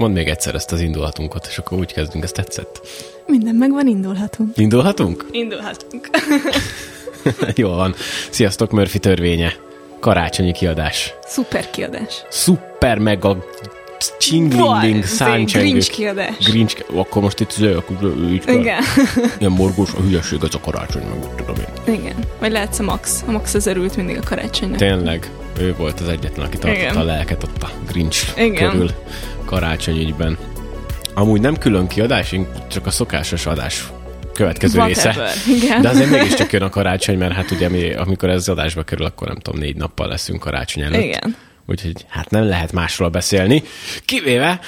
Mondd még egyszer ezt az indulhatunkat, és akkor úgy kezdünk, ezt tetszett. Minden megvan, indulhatunk. Indulhatunk? Indulhatunk. Jól van. Sziasztok, Murphy törvénye. Karácsonyi kiadás. Szuper kiadás. Szuper mega csinglingling, száncsengő. Grinch kiadás. Grinch, akkor most itt zöld, akkor így kell. Igen. Ilyen morgós, a hülyeség, az a karácsony, meg úgy tudom én. Igen. Vagy lehetsz a Max. A Max az örült mindig a karácsonynak. Tényleg, ő volt az egyetlen, aki tartotta Igen. a lelket ott a Grinch Igen. körül karácsonyügyben. Amúgy nem külön kiadás, csak a szokásos adás következő Whatever. része. Igen. De azért mégiscsak jön a karácsony, mert hát ugye mi, amikor ez adásba kerül, akkor nem tudom, négy nappal leszünk karácsony előtt. Igen. Úgyhogy hát nem lehet másról beszélni, kivéve,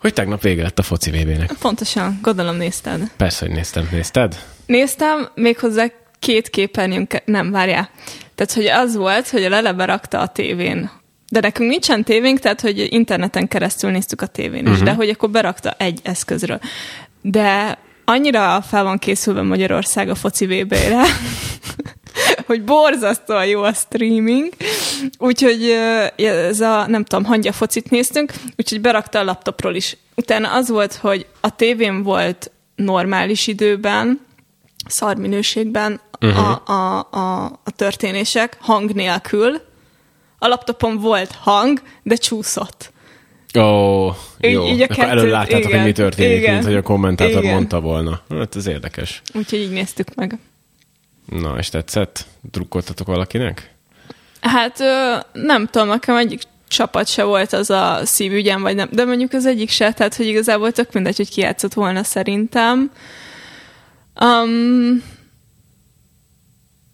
hogy tegnap vége lett a foci VB-nek. Pontosan. Gondolom nézted. Persze, hogy néztem. Nézted? Néztem, méghozzá két képernyőn, ke- nem, várjál. Tehát, hogy az volt, hogy a Lele berakta a tévén. De nekünk nincsen tévénk, tehát, hogy interneten keresztül néztük a tévén is, uh-huh. de hogy akkor berakta egy eszközről. De annyira fel van készülve Magyarország a foci VB-re, hogy borzasztóan jó a streaming, úgyhogy ez a, nem tudom, hangya focit néztünk, úgyhogy berakta a laptopról is. Utána az volt, hogy a tévén volt normális időben, szar minőségben uh-huh. a, a, a, a történések, hang nélkül. A laptopon volt hang, de csúszott. Ó, oh, jó. így a Akkor kettőt- előbb láttátok, hogy igen, mi történik, igen, mint hogy a kommentátor igen. mondta volna. Hát ez érdekes. Úgyhogy így néztük meg. Na, és tetszett? Drukkoltatok valakinek? Hát nem tudom, nekem egyik csapat se volt az a szívügyem, vagy nem, de mondjuk az egyik se, tehát hogy igazából tök mindegy, hogy ki játszott volna szerintem. Um,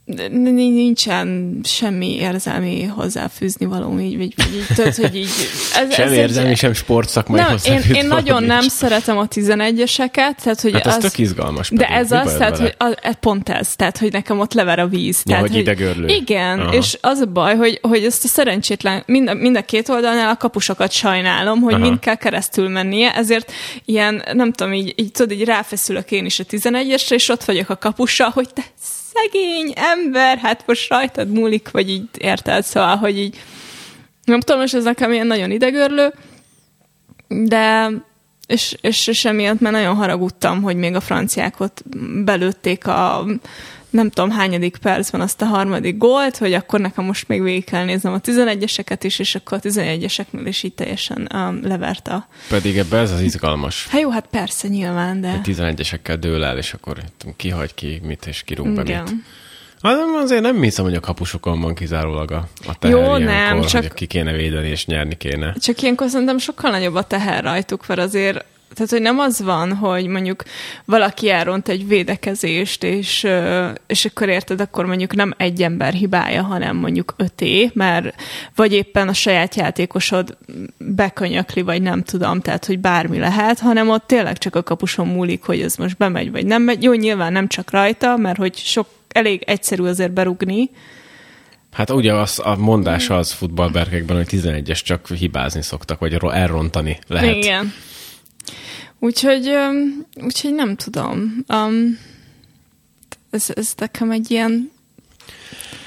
nincsen semmi érzelmi hozzáfűzni való, így, vagy, vagy így, tehát, hogy így... Ez, Sem ez érzelmi, egy, sem sportszakmai nem, én, én nagyon nem nincs. szeretem a 11-eseket, tehát hogy Hát ez az, tök izgalmas. de pedig. ez Mi az, tehát, vele? hogy a, e- pont ez, tehát, hogy nekem ott lever a víz. Ja, tehát, hogy idegörlő. Igen, Aha. és az a baj, hogy, hogy ezt a szerencsétlen, mind a, mind a két oldalnál a kapusokat sajnálom, hogy Aha. mind kell keresztül mennie, ezért ilyen, nem tudom, így, így tudod, így ráfeszülök én is a 11-esre, és ott vagyok a kapussal, hogy te szegény ember, hát most rajtad múlik, vagy így érted, szóval, hogy így nem tudom, és ez nekem ilyen nagyon idegörlő, de és, és, és emiatt már nagyon haragudtam, hogy még a franciák ott belőtték a nem tudom hányadik percben azt a harmadik gólt, hogy akkor nekem most még végig kell néznem a 11-eseket is, és akkor a 11-eseknél is így teljesen um, levert a... Pedig ebbe ez az izgalmas. Hát jó, hát persze, nyilván, de... 11-esekkel dől el, és akkor ki hagy ki mit, és kirúg be mit. Igen. Hát azért nem hiszem, hogy a kapusokon van kizárólag a, a teher Jó, ilyenkor, nem, hogy csak- ki kéne védeni és nyerni kéne. Csak ilyenkor szerintem sokkal nagyobb a teher rajtuk, mert azért tehát, hogy nem az van, hogy mondjuk valaki elront egy védekezést, és, és akkor érted, akkor mondjuk nem egy ember hibája, hanem mondjuk öté, mert vagy éppen a saját játékosod bekönyökli, vagy nem tudom, tehát, hogy bármi lehet, hanem ott tényleg csak a kapuson múlik, hogy ez most bemegy, vagy nem megy. Jó, nyilván nem csak rajta, mert hogy sok, elég egyszerű azért berugni, Hát ugye az, a mondás az futballberkekben, hogy 11-es csak hibázni szoktak, vagy ro- elrontani lehet. Igen. Úgyhogy, öm, úgyhogy nem tudom. Um, ez, ez nekem egy ilyen...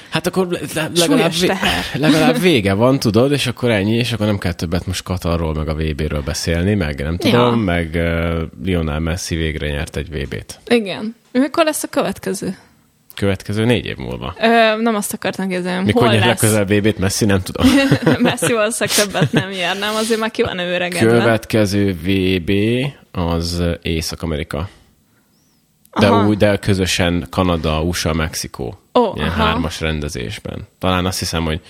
Hát akkor le- le- legalább, vé- legalább vége van, tudod, és akkor ennyi, és akkor nem kell többet most Katarról, meg a VB-ről beszélni, meg nem tudom, Ja. meg uh, Lionel Messi végre nyert egy VB-t. Igen. Mikor lesz a következő? Következő négy év múlva. Ö, nem azt akartam kérdezni, Mikor hol nyer lesz? legközelebb VB-t Messi, nem tudom. Messi valószínűleg többet nem jár, nem? Azért már ki van ő öregedve. Következő VB az Észak-Amerika. De Aha. úgy, de közösen Kanada, USA, Mexikó. Ó, Ilyen aha. hármas rendezésben. Talán azt hiszem, hogy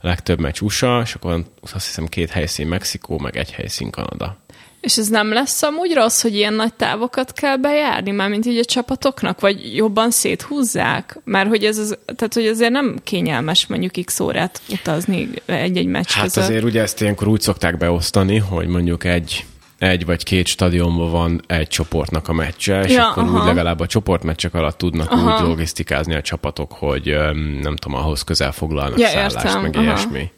a legtöbb meccs USA, és akkor azt hiszem két helyszín Mexikó, meg egy helyszín Kanada. És ez nem lesz amúgy rossz, hogy ilyen nagy távokat kell bejárni, már mint így a csapatoknak, vagy jobban széthúzzák? Mert hogy ez az, tehát hogy azért nem kényelmes mondjuk x órát utazni egy-egy meccs Hát között. azért ugye ezt ilyenkor úgy szokták beosztani, hogy mondjuk egy egy vagy két stadionban van egy csoportnak a meccse, és Ja, akkor aha. úgy legalább a csoportmeccsek alatt tudnak Aha. úgy logisztikázni a csapatok, hogy nem tudom, ahhoz közel foglalnak Ja, szállást, értem, meg aha. ilyesmi.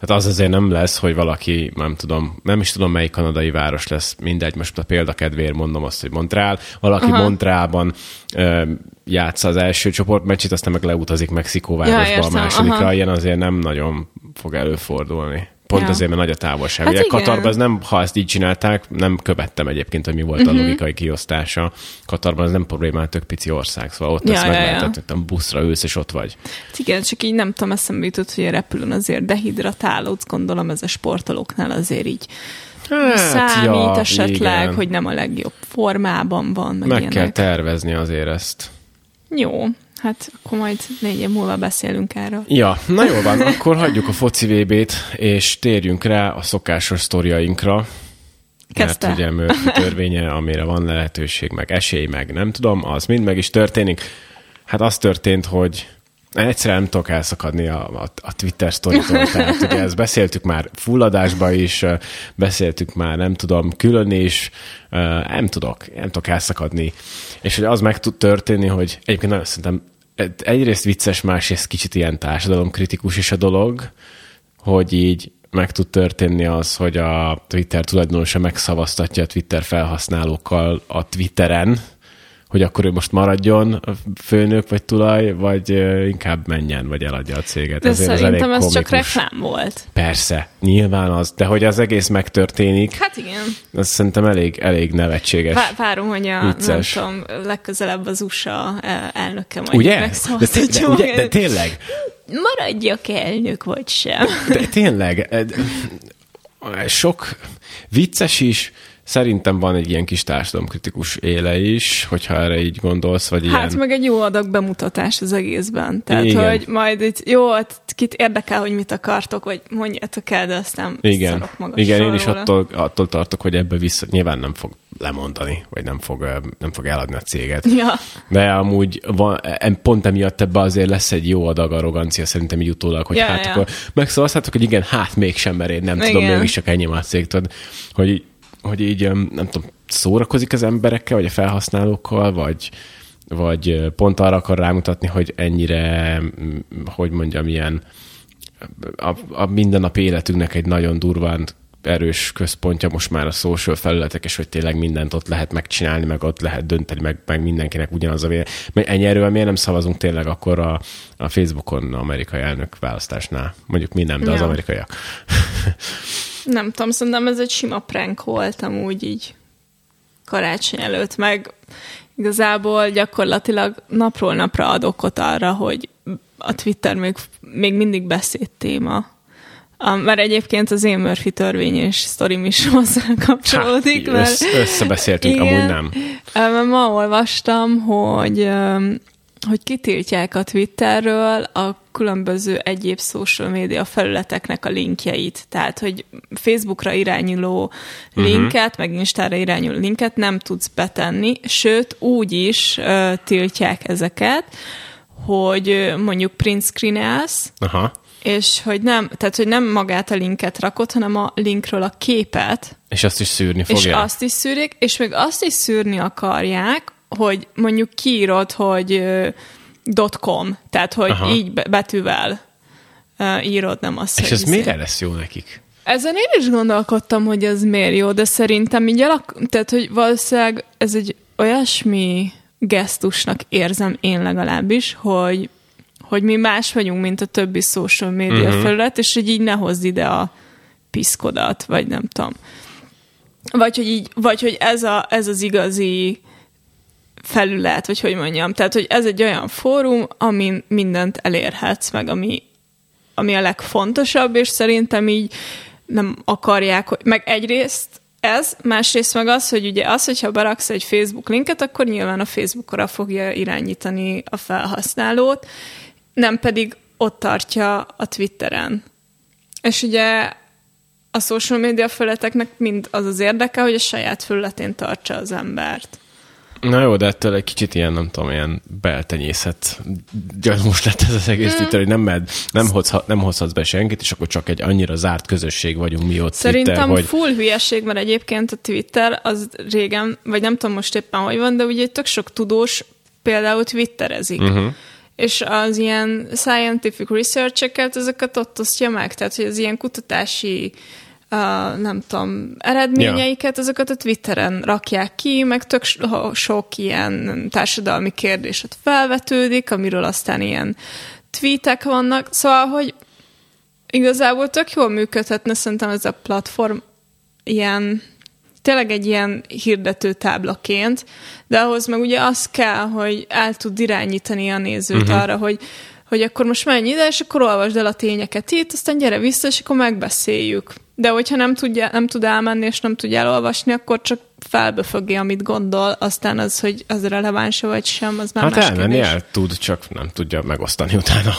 Tehát az azért nem lesz, hogy valaki, nem tudom, nem is tudom, melyik kanadai város lesz, mindegy, most a példakedvéért mondom azt, hogy Montreal. Valaki Aha. Montrealban ö, játsza az első csoportmeccsit, aztán meg leutazik Mexikó városba a értem, másodikra, aha. ilyen azért nem nagyon fog előfordulni. Pont Ja. azért, mert nagy a távolság. Hát Ugye igen. Katarban ez nem, ha ezt így csinálták, nem követtem egyébként, hogy mi volt Mhm. a logikai kiosztása. Katarban ez nem problémá, tök pici ország, szóval ott Ja, ezt ja, meg ja. lehetett, hogy buszra ülsz, és ott vagy. Hát igen, csak így nem tudom, eszembe jutott, hogy a repülőn azért dehidratálódsz, gondolom ez a sportolóknál azért így Hát, számít esetleg, igen. hogy nem a legjobb formában van, meg, Meg ilyenek. kell tervezni azért ezt. Jó, hát akkor majd négy év múlva beszélünk erről. Ja, na jól van, akkor hagyjuk a foci VB-t, és térjünk rá a szokásos sztoriainkra. Kezdte. Mert ugye Murphy törvénye, amire van lehetőség, meg esély, meg nem tudom, az mind meg is történik. Hát az történt, hogy egyszerűen nem tudok elszakadni a, a, a Twitter sztoritól. Tehát ugye ezt beszéltük már fulladásba is, beszéltük már, nem tudom, külön is, nem tudok, nem tudok elszakadni. És hogy az meg tud történni, hogy egyébként nagyon szerintem egyrészt vicces, másrészt kicsit ilyen társadalomkritikus is a dolog, hogy így meg tud történni az, hogy a Twitter tulajdonosa megszavaztatja a Twitter felhasználókkal a Twitteren, hogy akkor ő most maradjon főnök vagy tulaj, vagy inkább menjen, vagy eladja a céget. De Ezért szerintem ez csak komikus. reklám volt. Persze, nyilván az, de hogy az egész megtörténik, Hát igen. az szerintem elég, elég nevetséges. Vá- várom, hogy a, Vicces. nem tudom, legközelebb az USA el- elnöke majd ugye? De, megszavaztatja de, ugye? magát. de tényleg, Maradjak elnök, vagy sem. De tényleg, sok vicces is, szerintem van egy ilyen kis társadalomkritikus éle is, hogyha erre így gondolsz, vagy Hát ilyen... meg egy jó adag bemutatás az egészben. Tehát, Igen. hogy majd itt, jó, hát kit érdekel, hogy mit akartok, vagy mondjátok el, de aztán Igen, igen én is attól, attól tartok, hogy ebbe vissza, nyilván nem fog lemondani, vagy nem fog, nem fog eladni a céget. Ja. De amúgy van, pont emiatt ebbe azért lesz egy jó adag arrogancia szerintem így utólag, hogy Ja, hát ja. akkor megszavaztátok, hogy igen, hát mégsem, mert én nem tudom, Igen. mégis csak ennyi már cég, tudod, hogy, hogy így, em, nem tudom, szórakozik az emberekkel, vagy a felhasználókkal, vagy, vagy pont arra akar rámutatni, hogy ennyire, hogy mondjam, ilyen a, a mindennapi életünknek egy nagyon durván erős központja most már a social felületek, és hogy tényleg mindent ott lehet megcsinálni, meg ott lehet dönteni, meg, meg mindenkinek ugyanaz a vélemény. Ennyi erővel miért nem szavazunk tényleg akkor a, a Facebookon amerikai elnök választásnál? Mondjuk mi nem, de az Ja. amerikaiak. Nem tudom, szerintem ez egy sima prank volt amúgy így karácsony előtt, meg igazából gyakorlatilag napról napra ad okot arra, hogy a Twitter még, még mindig beszéd téma. Um, mert egyébként az én Murphy törvény és sztorim is hozzá kapcsolódik. Hát, mert, össz, összebeszéltünk, Igen. amúgy nem. Ma olvastam, hogy, hogy kitiltják a Twitterről a különböző egyéb social media felületeknek a linkjeit. Tehát, hogy Facebookra irányuló linket, meg Instára irányuló linket nem tudsz betenni, sőt, úgy is ö, tiltják ezeket, hogy mondjuk print screenelsz, Aha. és hogy nem, tehát, hogy nem magát a linket rakod, hanem a linkről a képet, És azt is szűrni és fogja? azt is szűrik, és még azt is szűrni akarják, hogy mondjuk kiírod, hogy .com, tehát hogy Aha. Így be- betűvel írod, nem azt, És ez izé. mire lesz jó nekik? Ezen én is gondolkodtam, hogy ez miért jó, de szerintem így alak... Tehát, hogy valószínűleg ez egy olyasmi gesztusnak érzem én legalábbis, hogy, hogy mi más vagyunk, mint a többi social media uh-huh. felület, és hogy így ne hozd ide a piszkodat, vagy nem tudom. Vagy hogy, így, vagy hogy ez, a, ez az igazi felület, vagy hogy mondjam. Tehát, hogy ez egy olyan fórum, amin mindent elérhetsz, meg ami, ami a legfontosabb, és szerintem így nem akarják, hogy, meg egyrészt ez, másrészt meg az, hogy ugye az, hogyha beraksz egy Facebook linket, akkor nyilván a Facebookra fogja irányítani a felhasználót, nem pedig ott tartja a Twitteren. És ugye a social media felületeknek mind az az érdeke, hogy a saját felületén tartsa az embert. Na jó, de ettől egy kicsit ilyen, nem tudom, ilyen beltenyészet gyanús lett ez az egész Twitter, hogy nem, med, nem, hozhat, nem hozhatsz be senkit, és akkor csak egy annyira zárt közösség vagyunk mi ott Szerintem Twitter, hogy full hülyeség, mert egyébként a Twitter az régen, vagy nem tudom most éppen hogy van, de ugye tök sok tudós például twitterezik. Uh-huh. És az ilyen scientific research-eket, ezeket ott osztja meg, tehát hogy az ilyen kutatási uh, nem tudom, eredményeiket, ezeket a Twitteren rakják ki, meg tök so- sok ilyen társadalmi kérdés ott felvetődik, amiről aztán ilyen tweetek vannak, szóval, hogy igazából tök jól működhetne szerintem ez a platform ilyen tényleg egy ilyen hirdető táblaként, de ahhoz meg ugye az kell, hogy el tud irányítani a nézőt uh-huh. arra, hogy hogy akkor most menj ide, és akkor olvasd el a tényeket itt, aztán gyere vissza, és akkor megbeszéljük. De hogyha nem, tudja, nem tud elmenni, és nem tudja elolvasni, akkor csak felbefögi, amit gondol, aztán az, hogy az releváns vagy sem, az már Hát más elmenni kérdés. el tud, csak nem tudja megosztani utána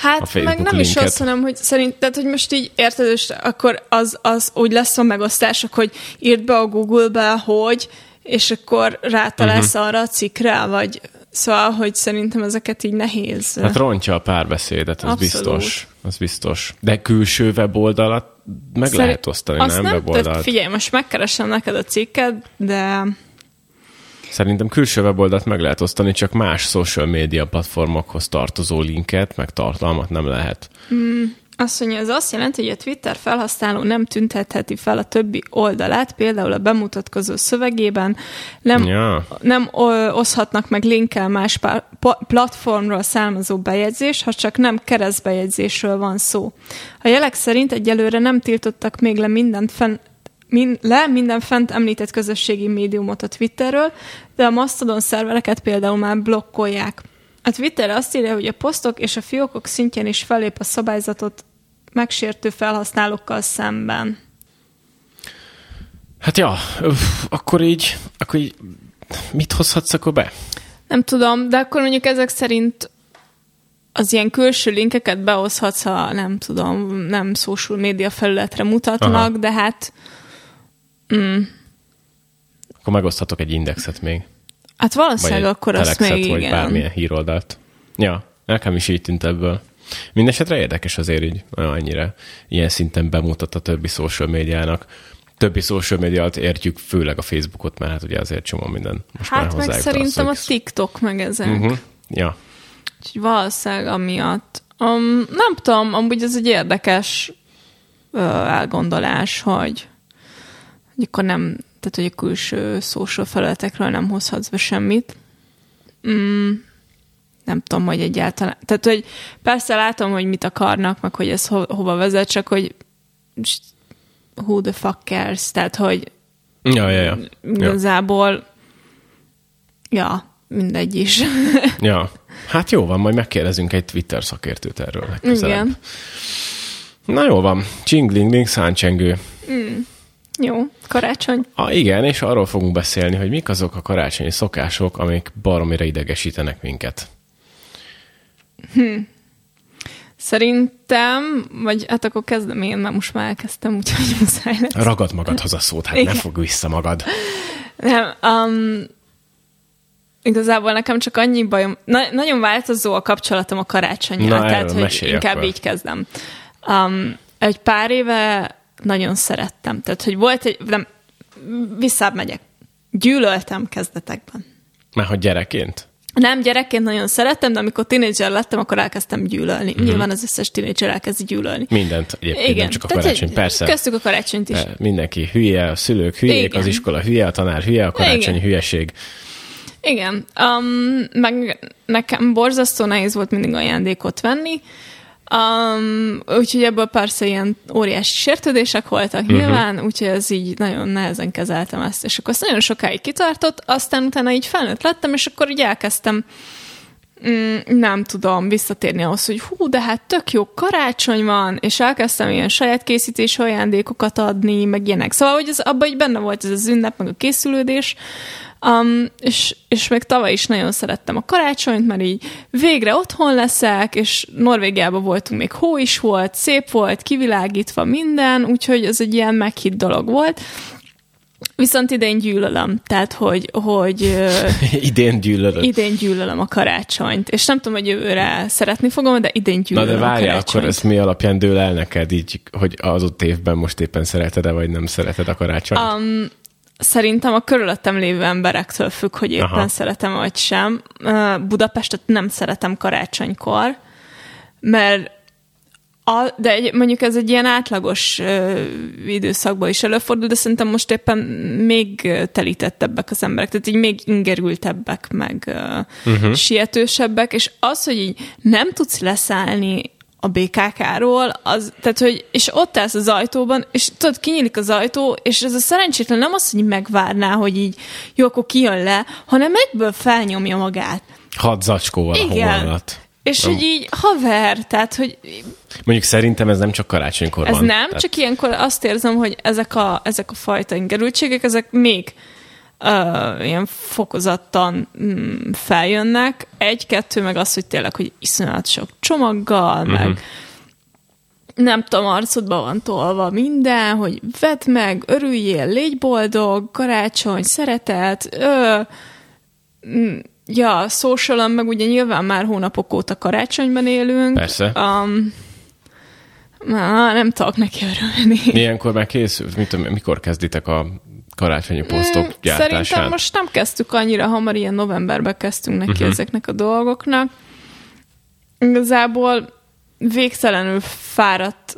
Hát a Facebook meg nem linket. is azt, hanem, hogy szerint, tehát, hogy most így érted, és akkor az, az úgy lesz a megosztás, hogy írd be a Google-be, hogy, és akkor rátalálsz uh-huh. arra a cikkre, vagy szóval, hogy szerintem ezeket így nehéz. Hát rontja a párbeszédet, az Abszolút. biztos. Az biztos. De külső weboldalat meg Szerint- lehet osztani, azt nem, nem weboldalt? figyelj, most megkeresem neked a cikket, de Szerintem külső weboldalt meg lehet osztani, csak más social media platformokhoz tartozó linket, meg tartalmat nem lehet. Azt mondja, ez azt jelenti, hogy a Twitter felhasználó nem tüntetheti fel a többi oldalát, például a bemutatkozó szövegében, nem, Ja. nem oszhatnak meg linkkel más platformról származó bejegyzés, ha csak nem keresztbejegyzésről van szó. A jelek szerint egyelőre nem tiltottak még le mindent fenn, min, le minden fent említett közösségi médiumot a Twitterről, de a Mastodon szervereket például már blokkolják. A Twitter azt írja, hogy a posztok és a fiókok szintjén is felép a szabályzatot megsértő felhasználókkal szemben. Hát ja, akkor így, akkor így mit hozhatsz akkor be? Nem tudom, de akkor mondjuk ezek szerint az ilyen külső linkeket behozhatsz, ha nem tudom, nem social média felületre mutatnak, Aha. de hát Akkor megoszthatok egy indexet még. Hát Vagy valószínűleg egy akkor azt még vagy igen. bármilyen híroldalt. Ja, nekem is így tűnt ebből. Mindenesetre érdekes azért így, olyan ennyire ilyen szinten bemutat a többi social médiának. Többi social média alatt értjük főleg a Facebookot, mert hát ugye azért csomó minden most már Hát meg hozzájuk szerintem a. TikTok meg ezek. Uh-huh. Ja, Úgyhogy valószínűleg amiatt. Um, nem tudom, amúgy ez egy érdekes ö, elgondolás, hogy, hogy akkor nem, tehát hogy a külső social felületekről nem hozhatsz be semmit. Mm, nem tudom, hogy egyáltalán. Tehát, hogy persze látom, hogy mit akarnak, meg hogy ez ho- hova vezet, csak hogy who the fuck cares? Tehát, hogy ja, ja, ja. ja. igazából ja, mindegy is. ja. Hát jó van, majd megkérdezünk egy Twitter szakértőt erről legközelebb. Igen. Na jó van, csinglingling száncsengő. Jó, karácsony. Ah, igen, és arról fogunk beszélni, hogy mik azok a karácsonyi szokások, amik baromira idegesítenek minket. Szerintem, vagy hát akkor kezdem én, mert most már elkezdtem, úgyhogy muszáj lesz. Ragad magadhoz a szót, hát ne Igen. fog vissza magad. Nem, um, igazából nekem csak annyi bajom, na, nagyon változó a kapcsolatom a karácsonyjal, Na, tehát hogy inkább akkor. így kezdem. Um, egy pár éve nagyon szerettem, tehát hogy volt egy, nem, visszább megyek. Gyűlöltem kezdetekben. Már hogy gyerekként? Nem, gyerekként nagyon szerettem, de amikor tinédzser lettem, akkor elkezdtem gyűlölni. Mhm. Mm-hmm. Nyilván az összes tinédzser elkezdi gyűlölni. Mindent egyébként, nem csak a tehát, karácsony, hogy persze. Kezdtük a karácsonyt is. De Mindenki hülye, a szülők hülyék, Igen. az iskola hülye, a tanár hülye, a karácsonyi Igen. hülyeség. Igen, um, meg nekem borzasztó nehéz volt mindig ajándékot venni, um, úgyhogy ebből persze ilyen óriási sértődések voltak uh-huh. nyilván, úgyhogy ez így nagyon nehezen kezeltem ezt, és akkor azt nagyon sokáig kitartott, aztán utána így felnőtt lettem, és akkor így elkezdtem mm, nem tudom, visszatérni ahhoz, hogy hú, de hát tök jó karácsony van, és elkezdtem ilyen saját készítés ajándékokat adni, meg ilyenek. Szóval, hogy ez, abban így benne volt ez az ünnep, meg a készülődés, um, és, és még tavaly is nagyon szerettem a karácsonyt, mert így végre otthon leszek, és Norvégiában voltunk, még hó is volt, szép volt, kivilágítva minden, úgyhogy ez egy ilyen meghitt dolog volt. Viszont idén gyűlölöm, tehát hogy, hogy Idén gyűlölöd. idén gyűlölöm a karácsonyt, és nem tudom, hogy jövőre szeretni fogom, de idén Na gyűlölöm de a várjál, karácsonyt. akkor ez mi alapján dől el neked így, hogy az ott évben most éppen szereted-e, vagy nem szereted a karácsonyt? Um, szerintem a körülöttem lévő emberektől függ, hogy éppen Aha. Szeretem vagy sem. Budapestet nem szeretem karácsonykor, mert a, de egy, mondjuk ez egy ilyen átlagos uh, időszakban is előfordul, de szerintem most éppen még ö, telítettebbek az emberek, tehát így még ingerültebbek, meg uh, uh-huh. sietősebbek, és az, hogy így nem tudsz leszállni a BKK-ról, az, tehát, hogy, és ott állsz az ajtóban, és tudod, kinyílik az ajtó, és ez a szerencsétlen nem az, hogy megvárná, hogy így, jó, akkor kijön le, hanem egyből felnyomja magát. Hat zacskóval Igen. a. És hogy így haver, tehát, hogy Mondjuk szerintem ez nem csak karácsonykor ez van. nem, Tehát csak ilyenkor azt érzem, hogy ezek a, ezek a fajta ingerültségek, ezek még uh, ilyen fokozattan mm, feljönnek. Egy-kettő meg az, hogy tényleg, hogy iszonyat sok csomaggal, uh-huh. meg nem tudom, arcodba van tolva minden, hogy vedd meg, örüljél, légy boldog, karácsony, szeretet, ö, mm, ja, social meg ugye nyilván már hónapok óta karácsonyban élünk. Persze. Um, na, nem tudok neki örülni. Ilyenkor már készült, mit tudom, mikor kezditek a karácsonyi posztok gyártását? Mm, Szerintem most nem kezdtük annyira hamar, ilyen novemberben kezdtünk neki uh-huh. ezeknek a dolgoknak. Igazából végtelenül fáradt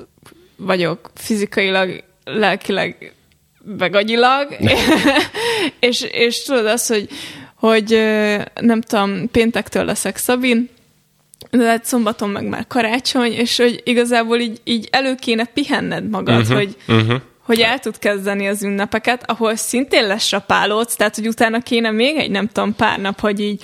vagyok fizikailag, lelkileg, meg agyilag, és, és tudod azt, hogy, hogy nem tudom, péntektől leszek Szabin, de hát szombaton meg már karácsony, és hogy igazából így, így elő kéne pihenned magad, uh-huh, hogy, uh-huh. hogy el tud kezdeni az ünnepeket, ahol szintén lesrapálódsz, tehát hogy utána kéne még egy nem tudom pár nap, hogy így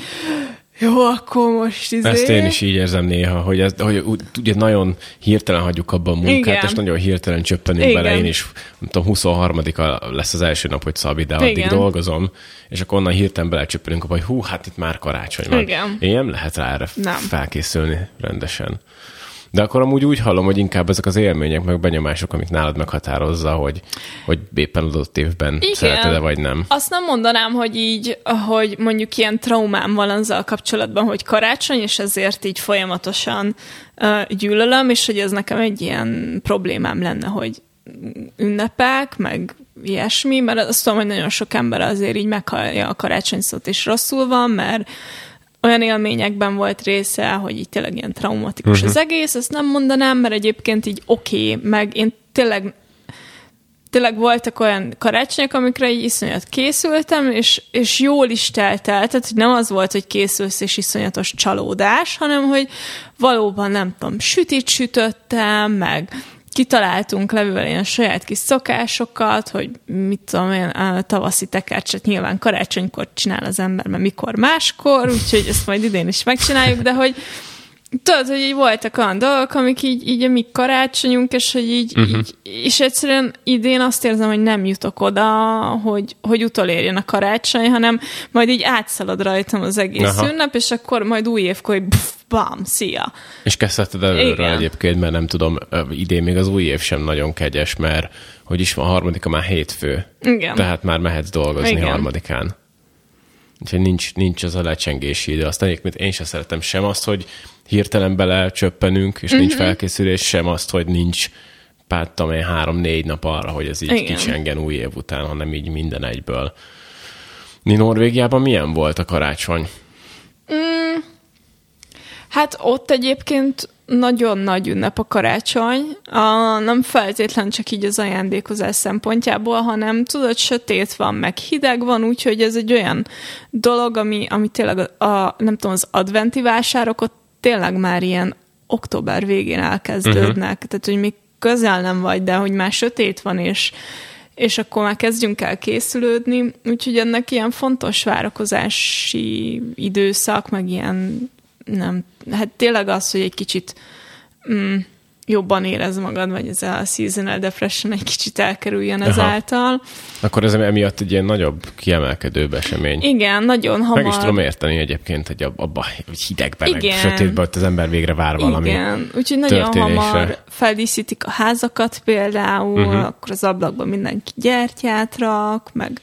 jó, akkor most izé... Ezt én is így érzem néha, hogy, ez, hogy ugye nagyon hirtelen hagyjuk abba a munkát, Igen. és nagyon hirtelen csöppenünk Igen. bele. Én is, nem tudom, 23-a lesz az első nap, hogy Szabi, de addig Igen. dolgozom, és akkor onnan hirtelen belecsöppenünk abba, hogy hú, hát itt már karácsony van. Igen. Én nem lehet rá erre Nem. felkészülni rendesen. De akkor amúgy úgy hallom, hogy inkább ezek az élmények, meg benyomások, amik nálad meghatározza, hogy, hogy éppen adott évben Igen. szereted-e vagy nem. Azt nem mondanám, hogy így, hogy mondjuk ilyen traumám van azzal kapcsolatban, hogy karácsony, és ezért így folyamatosan uh, gyűlölöm, és hogy ez nekem egy ilyen problémám lenne, hogy ünnepek, meg ilyesmi, mert azt tudom, hogy nagyon sok ember azért így meghallja a karácsony szót, és rosszul van, mert olyan élményekben volt része, hogy így tényleg ilyen traumatikus uh-huh. az egész, ezt nem mondanám, mert egyébként így oké, okay, meg én tényleg tényleg voltak olyan karácsonyok, amikre így iszonyat készültem, és, és jól is telt el, tehát hogy nem az volt, hogy készülsz és iszonyatos csalódás, hanem hogy valóban nem tudom, sütit sütöttem, meg kitaláltunk levével ilyen saját kis szokásokat, hogy mit tudom én, a tavaszi tekercset nyilván karácsonykor csinál az ember, mert mikor máskor, úgyhogy ezt majd idén is megcsináljuk, de hogy tudod, hogy így voltak olyan dolgok, amik így, így a mi karácsonyunk, és hogy így, uh-huh. így, és egyszerűen idén azt érzem, hogy nem jutok oda, hogy, hogy utolérjen a karácsony, hanem majd így átszalad rajtam az egész Aha. Ünnep, és akkor majd új évkor, hogy pff, bam, szia. És kezdheted előről Igen. egyébként, mert nem tudom, idén még az új év sem nagyon kegyes, mert hogy is van harmadika már hétfő. Igen. Tehát már mehetsz dolgozni Igen. harmadikán. Úgyhogy nincs, nincs az a lecsengési idő. Aztán egyébként én sem szeretem sem azt, hogy hirtelen bele csöppenünk, és nincs Mhm. felkészülés, sem azt, hogy nincs pár, tudom én, három-négy nap arra, hogy ez így Igen. kicsengen új év után, hanem így minden egyből. Ni Norvégiában milyen volt a karácsony? Hát ott egyébként nagyon nagy ünnep a karácsony, a, nem feltétlen csak így az ajándékozás szempontjából, hanem tudod, sötét van, meg hideg van, úgyhogy ez egy olyan dolog, ami, ami tényleg a, a, nem tudom, az adventi vásárok ott tényleg már ilyen október végén elkezdődnek, uh-huh. tehát hogy még közel nem vagy, de hogy már sötét van, és és akkor már kezdjünk el készülődni, úgyhogy ennek ilyen fontos várakozási időszak, meg ilyen nem, hát tényleg az, hogy egy kicsit mm, jobban érez magad, vagy ez a seasonal depression egy kicsit elkerüljön ezáltal. Akkor ez emiatt egy ilyen nagyobb, kiemelkedőbb esemény. Igen, nagyon hamar. Meg is tudom érteni egyébként, hogy ab- abba, hogy hidegben, meg Igen. sötétben ott az ember végre vár valami. Igen, úgyhogy nagyon hamar feldíszítik a házakat például, uh-huh. akkor az ablakban mindenki gyertyát rak, meg,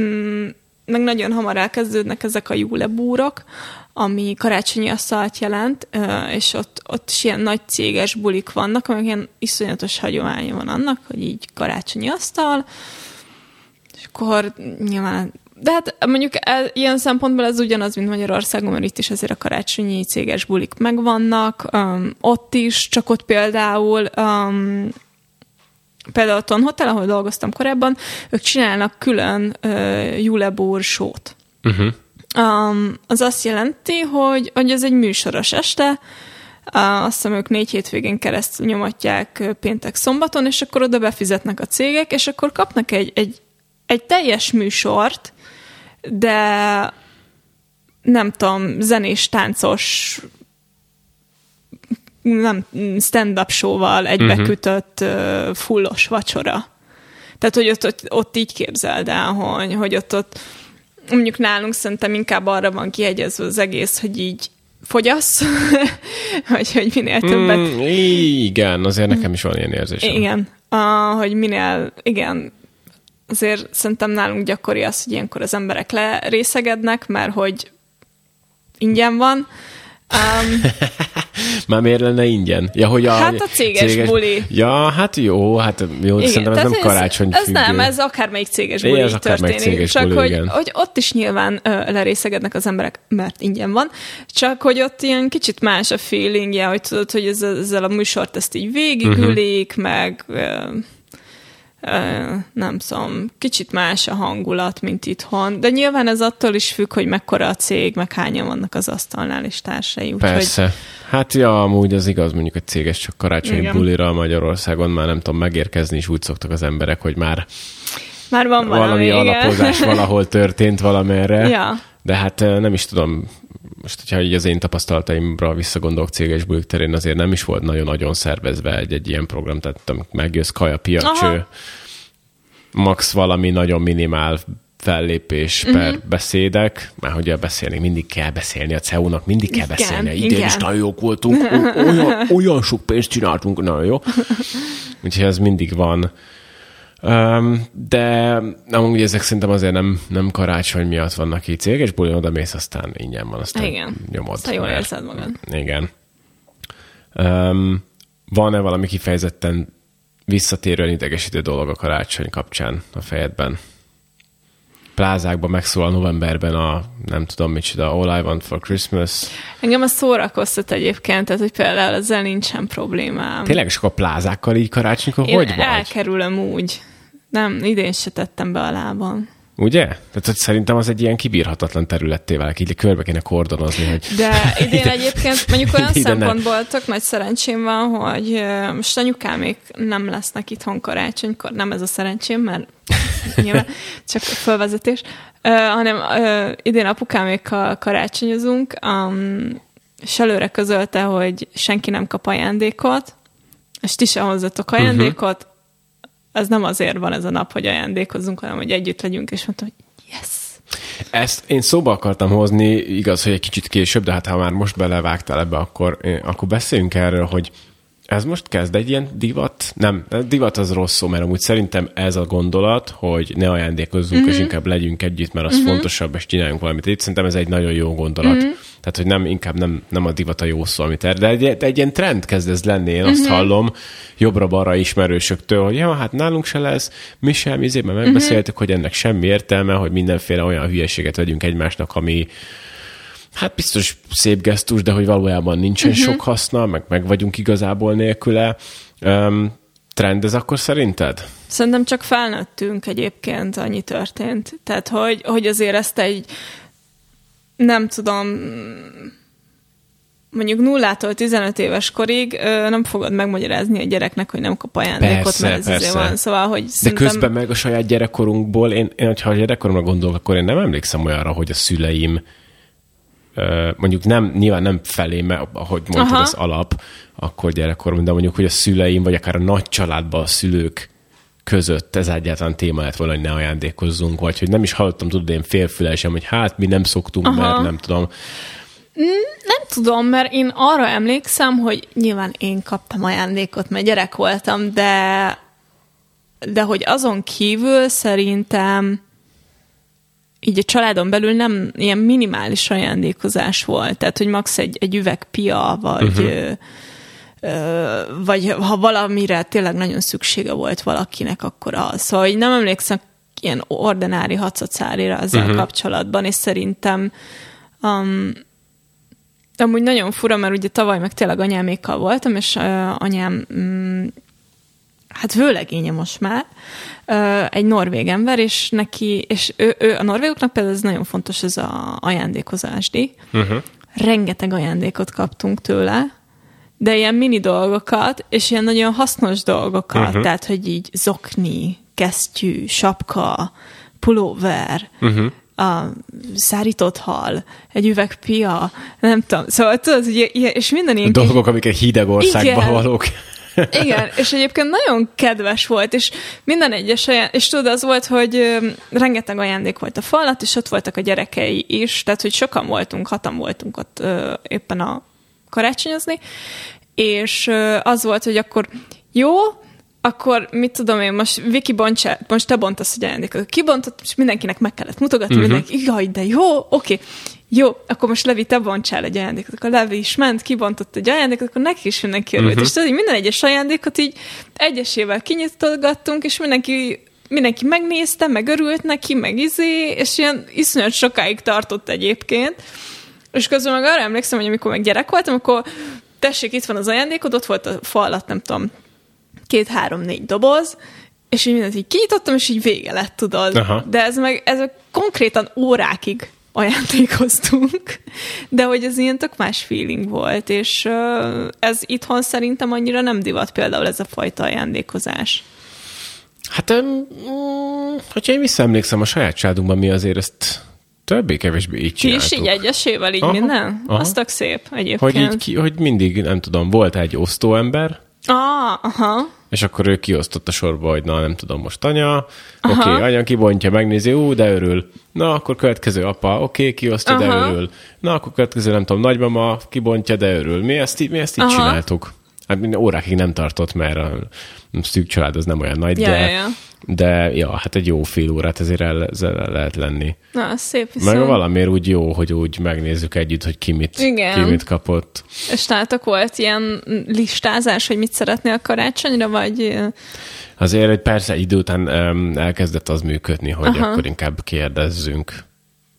mm, meg nagyon hamar elkezdődnek ezek a júlebúrok, ami karácsonyi asztalt jelent, és ott, ott is ilyen nagy céges bulik vannak, amik ilyen iszonyatos hagyománya van annak, hogy így karácsonyi asztal, és akkor nyilván de hát mondjuk el, ilyen szempontból ez ugyanaz, mint Magyarországon, mert itt is azért a karácsonyi céges bulik megvannak, um, ott is, csak ott például um, például a Ton Hotel, ahol dolgoztam korábban, ők csinálnak külön uh, Julebúr sót. Uh-huh. Um, az azt jelenti, hogy, hogy ez egy műsoros este, azt hiszem ők négy hétvégén keresztül nyomatják péntek szombaton, és akkor oda befizetnek a cégek, és akkor kapnak egy, egy, egy teljes műsort, de nem tudom, zenés, táncos nem stand-up showval egybekütött uh-huh. fullos vacsora. Tehát, hogy ott, ott, ott így képzeld el, hogy, hogy ott, ott mondjuk nálunk szerintem inkább arra van kihegyezve az egész, hogy így fogyasz, hogy, hogy minél többet... Mm, igen, azért nekem is van ilyen érzésem. Igen, uh, hogy minél, igen, azért szerintem nálunk gyakori az, hogy ilyenkor az emberek lerészegednek, mert hogy ingyen van, Um, Már miért lenne ingyen? Ja, hogy a, hát a céges, céges buli. Ja, hát jó, hát jó, igen, szerintem ez nem karácsony Ez, ez nem, ez akármelyik céges buli ez történik. Céges csak buli, hogy, igen. hogy ott is nyilván ö, lerészegednek az emberek, mert ingyen van, csak hogy ott ilyen kicsit más a feelingje, hogy tudod, hogy ezzel, ezzel a műsort ezt így végigülik, uh-huh. meg... Ö, nem tudom, kicsit más a hangulat, mint itthon, de nyilván ez attól is függ, hogy mekkora a cég, meg hányan vannak az asztalnál és társai. Úgy, Persze. Hogy... Hát ja, amúgy az igaz, mondjuk egy céges csak karácsonyi Igen. bulira Magyarországon már nem tudom megérkezni, és úgy szoktak az emberek, hogy már már van valami, valami alapozás valahol történt valamerre. Ja. De hát nem is tudom, most, hogyha így az én tapasztalataimra visszagondolok céges bulik terén, azért nem is volt nagyon-nagyon szervezve egy, egy ilyen program, tehát megjössz kaja, piacső, max valami nagyon minimál fellépés uh-huh. per beszédek, mert ugye beszélni, mindig kell beszélni a CEU-nak, mindig kell igen, beszélni. Idén igen. is nagyon jók voltunk, olyan, olyan sok pénzt csináltunk, nagyon jó. Úgyhogy ez mindig van. De amúgy ezek szerintem azért nem, nem karácsony miatt vannak így céges buli, oda mész, aztán ingyen van, aztán igen. nyomod. Aztán jól érzed magad. Igen. Um, van-e valami kifejezetten visszatérően idegesítő dolog a karácsony kapcsán a fejedben? plázákban megszólal novemberben a nem tudom micsoda, All I Want for Christmas. Engem a szórakoztat egyébként, tehát hogy például ezzel nincsen problémám. Tényleg csak a plázákkal így karácsonykor hogy vagy? elkerülöm úgy. Nem, idén se tettem be a lábam. Ugye? Tehát hogy szerintem az egy ilyen kibírhatatlan területté válik, így körbe kéne kordonozni. Hogy... De idén egyébként mondjuk olyan szempontból tök nagy szerencsém van, hogy most anyukámék nem lesznek itthon karácsonykor, nem ez a szerencsém, mert nyilván csak felvezetés, uh, hanem uh, idén apukámékkal karácsonyozunk, um, és előre közölte, hogy senki nem kap ajándékot, és ti sem hozzatok ajándékot, uh-huh az nem azért van ez a nap, hogy ajándékozzunk, hanem hogy együtt legyünk, és mondtam, hogy yes. Ezt én szóba akartam hozni, igaz, hogy egy kicsit később, de hát ha már most belevágtál ebbe, akkor, akkor beszéljünk erről, hogy ez most kezd egy ilyen divat? Nem, divat az rossz szó, mert amúgy szerintem ez a gondolat, hogy ne ajándékozzunk, mm-hmm. és inkább legyünk együtt, mert az mm-hmm. fontosabb, és csináljunk valamit. Itt szerintem ez egy nagyon jó gondolat. Mm-hmm. Tehát, hogy nem, inkább nem, nem a divat a jó szó, amit er, de egy, egy ilyen trend kezd ez lenni, én azt mm-hmm. hallom jobbra-balra ismerősöktől, hogy ja, hát nálunk se lesz, mi sem, izé, mert megbeszéltük, mm-hmm. hogy ennek semmi értelme, hogy mindenféle olyan hülyeséget vegyünk egymásnak, ami hát biztos szép gesztus, de hogy valójában nincsen uh-huh. sok haszna, meg meg vagyunk igazából nélküle. Um, trend ez akkor szerinted? Szerintem csak felnőttünk egyébként, annyi történt. Tehát, hogy, hogy azért ezt egy, nem tudom, mondjuk nullától 15 éves korig ö, nem fogod megmagyarázni a gyereknek, hogy nem kap ajándékot, persze, mert ez persze. van. Szóval, hogy De szerintem... közben meg a saját gyerekkorunkból, én, én hogyha a gyerekkoromra gondolok, akkor én nem emlékszem olyanra, hogy a szüleim mondjuk nem, nyilván nem felé, mert ahogy mondtad, Aha. az alap, akkor gyerekkorom, de mondjuk, hogy a szüleim, vagy akár a nagy családban a szülők között ez egyáltalán téma lett volna, hogy ne ajándékozzunk, vagy hogy nem is hallottam, tudod, én félfülesem, hogy hát mi nem szoktunk, Aha. mert nem tudom. Mm, nem tudom, mert én arra emlékszem, hogy nyilván én kaptam ajándékot, mert gyerek voltam, de de hogy azon kívül szerintem így a családon belül nem ilyen minimális ajándékozás volt, tehát hogy max egy, egy üveg pia, vagy uh-huh. ö, ö, vagy ha valamire tényleg nagyon szüksége volt valakinek, akkor az. Szóval így nem emlékszem ilyen ordinári hacacárira ezzel uh-huh. kapcsolatban, és szerintem um, amúgy nagyon fura, mert ugye tavaly meg tényleg anyámékkal voltam, és uh, anyám um, hát vőlegénye most már, egy norvég ember, és neki, és ő, ő a norvégoknak például ez nagyon fontos, ez a ajándékozásdi. Uh-huh. Rengeteg ajándékot kaptunk tőle, de ilyen mini dolgokat, és ilyen nagyon hasznos dolgokat, uh-huh. tehát, hogy így zokni, kesztyű, sapka, pulóver, uh-huh a szárított hal, egy üveg pia, nem tudom. Szóval tudod, hogy ilyen, és minden ilyen... Dolgok, amik egy hideg országban igen. valók. Igen, és egyébként nagyon kedves volt, és minden egyes ajánlás, és tudod, az volt, hogy rengeteg ajándék volt a falat, és ott voltak a gyerekei is, tehát, hogy sokan voltunk, hatan voltunk ott éppen a karácsonyozni, és az volt, hogy akkor jó, akkor mit tudom én, most Viki bontsa, most te bontasz egy ajándékot. Kibontott, és mindenkinek meg kellett mutogatni, uh-huh. mindenki, jaj, de jó, oké. Okay. Jó, akkor most Levi, te bontsál egy ajándékot. Akkor Levi is ment, kibontott egy ajándékot, akkor neki is mindenki örült. Uh-huh. És tudod, minden egyes ajándékot így egyesével kinyitogattunk, és mindenki mindenki megnézte, meg örült neki, meg izé, és ilyen iszonyat sokáig tartott egyébként. És közben meg arra emlékszem, hogy amikor meg gyerek voltam, akkor tessék, itt van az ajándékod, ott volt a fal alatt, nem tudom, két-három-négy doboz, és így mindent így kinyitottam, és így vége lett, tudod. Aha. De ez meg, ez konkrétan órákig ajándékoztunk, de hogy ez ilyen tök más feeling volt, és ez itthon szerintem annyira nem divat például ez a fajta ajándékozás. Hát, um, hogyha én visszaemlékszem a saját családunkban, mi azért ezt többé-kevésbé így csináltuk. Ti is így egyesével így aha, minden? Aha. Az tök szép egyébként. Hogy, így, ki, hogy mindig, nem tudom, volt egy osztóember, Ah, aha. És akkor ő kiosztott a sorba, hogy na, nem tudom, most anya, oké, okay, anya kibontja, megnézi, ú, de örül. Na, akkor következő apa, oké, okay, kiosztja, aha. de örül. Na, akkor következő, nem tudom, nagymama kibontja, de örül. Mi ezt, mi ezt így aha. csináltuk. Hát órákig nem tartott, mert a szűk család az nem olyan nagy, ja, de, ja, ja. de ja, hát egy jó fél órát ezért el, ezzel lehet lenni. Na, szép viszont. Meg valamiért úgy jó, hogy úgy megnézzük együtt, hogy ki mit, Igen. ki mit kapott. És nálatok volt ilyen listázás, hogy mit szeretnél a karácsonyra, vagy... Azért egy persze idő után um, elkezdett az működni, hogy Aha. akkor inkább kérdezzünk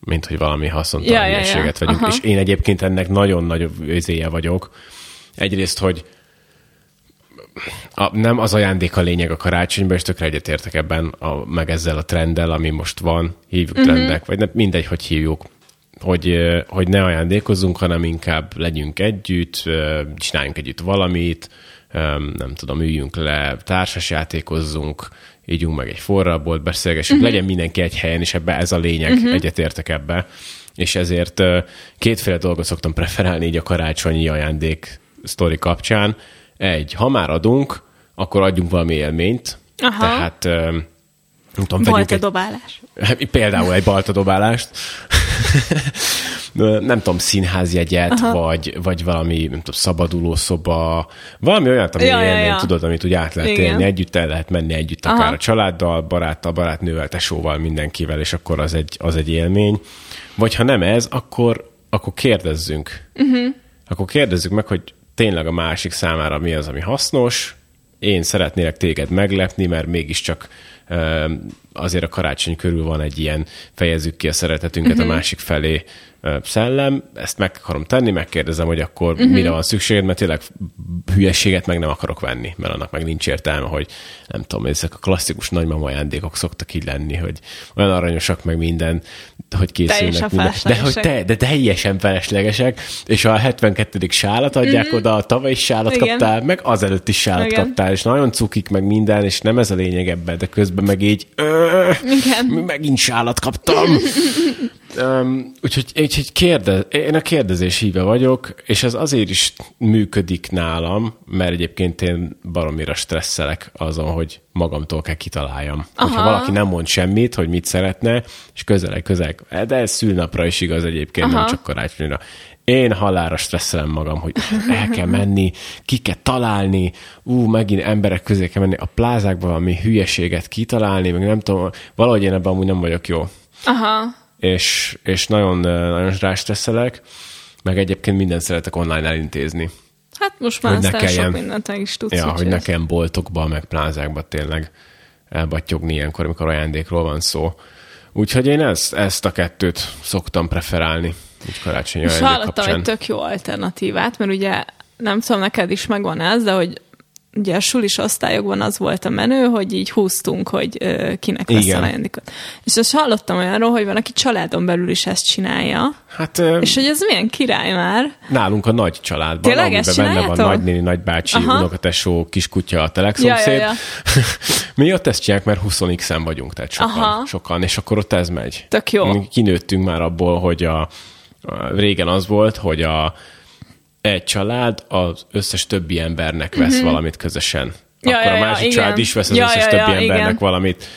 mint hogy valami haszontalan ja, ja, ja. vegyünk. Aha. És én egyébként ennek nagyon nagy őzéje vagyok. Egyrészt, hogy a, nem az ajándék a lényeg a karácsonyban, és tökre egyetértek ebben, a, meg ezzel a trenddel, ami most van, hívjuk uh-huh. trendnek, vagy nem, mindegy, hogy hívjuk, hogy, hogy ne ajándékozzunk, hanem inkább legyünk együtt, csináljunk együtt valamit, nem tudom, üljünk le, társasjátékozzunk, ígyunk meg egy forrabolt, beszélgessünk, uh-huh. legyen mindenki egy helyen, és ebbe ez a lényeg, uh-huh. egyetértek ebbe. És ezért kétféle dolgot szoktam preferálni így a karácsonyi ajándék sztori kapcsán. Egy, ha már adunk, akkor adjunk valami élményt. Aha. Tehát nem tudom, balta egy, dobálás. Például egy balta dobálást. nem tudom, színházjegyet, Aha. vagy, vagy valami, nem tudom, szabaduló szoba, valami olyat, ami ja, élmény, ja, ja. tudod, amit úgy át lehet élni, együtt el lehet menni együtt, Aha. akár a családdal, baráttal, barátnővel, tesóval, mindenkivel, és akkor az egy, az egy élmény. Vagy ha nem ez, akkor, akkor kérdezzünk. Uh-huh. Akkor kérdezzük meg, hogy tényleg a másik számára mi az, ami hasznos, én szeretnélek téged meglepni, mert mégiscsak azért a karácsony körül van egy ilyen fejezzük ki a szeretetünket uh-huh. a mhm. másik felé szellem, ezt meg akarom tenni, megkérdezem, hogy akkor uh-huh. mire van szükséged, mert tényleg hülyeséget meg nem akarok venni, mert annak meg nincs értelme, hogy nem tudom, ezek a klasszikus nagymama ajándékok szoktak így lenni, hogy olyan aranyosak meg minden, hogy készülnek minden. De, hogy te, de teljesen feleslegesek, és a 72. sálat adják uh-huh. oda, a tavalyi sálat Igen. kaptál, meg azelőtt is sálat Igen. kaptál, és nagyon cukik meg minden, és nem ez a lényeg ebben, de közben meg így Igen. megint sálat kaptam. Um, úgyhogy, úgyhogy kérdez, én a kérdezés híve vagyok, és ez azért is működik nálam, mert egyébként én baromira stresszelek azon, hogy magamtól kell kitaláljam. Aha. Hogyha valaki nem mond semmit, hogy mit szeretne, és közelek, közel, de ez szülnapra is igaz egyébként, Aha. nem csak karácsonyra. Én halára stresszelem magam, hogy el kell menni, ki kell találni, ú, megint emberek közé kell menni, a plázákban valami hülyeséget kitalálni, meg nem tudom, valahogy én ebben amúgy nem vagyok jó. Aha és, és nagyon, nagyon rástresszelek, meg egyébként minden szeretek online elintézni. Hát most már aztán kelljen, sok mindent meg is tudsz. Ja, hogy nekem boltokba, meg plázákba tényleg elbattyogni ilyenkor, amikor ajándékról van szó. Úgyhogy én ezt, ezt a kettőt szoktam preferálni. Úgy karácsonyi És hallottam egy tök jó alternatívát, mert ugye nem tudom, neked is megvan ez, de hogy ugye a sulis osztályokban az volt a menő, hogy így húztunk, hogy ö, kinek lesz Igen. a ajándékot. És azt hallottam olyanról, hogy van, aki családon belül is ezt csinálja, Hát ö, és hogy ez milyen király már. nálunk a nagy családban, Tényleg amiben benne van nagynéni, nagybácsi, Aha. unokatesó, kiskutya, a telekszomszéd. Ja, ja, ja. Mi ott ezt csinálják, mert 20 x vagyunk, tehát sokan, Aha. sokan, és akkor ott ez megy. Tök jó. Kinőttünk már abból, hogy a, a régen az volt, hogy a egy család az összes többi embernek vesz mm-hmm. valamit közösen. Ja, akkor ja, a ja, másik igen. család is vesz az Ja, összes ja, többi ja, embernek igen. valamit,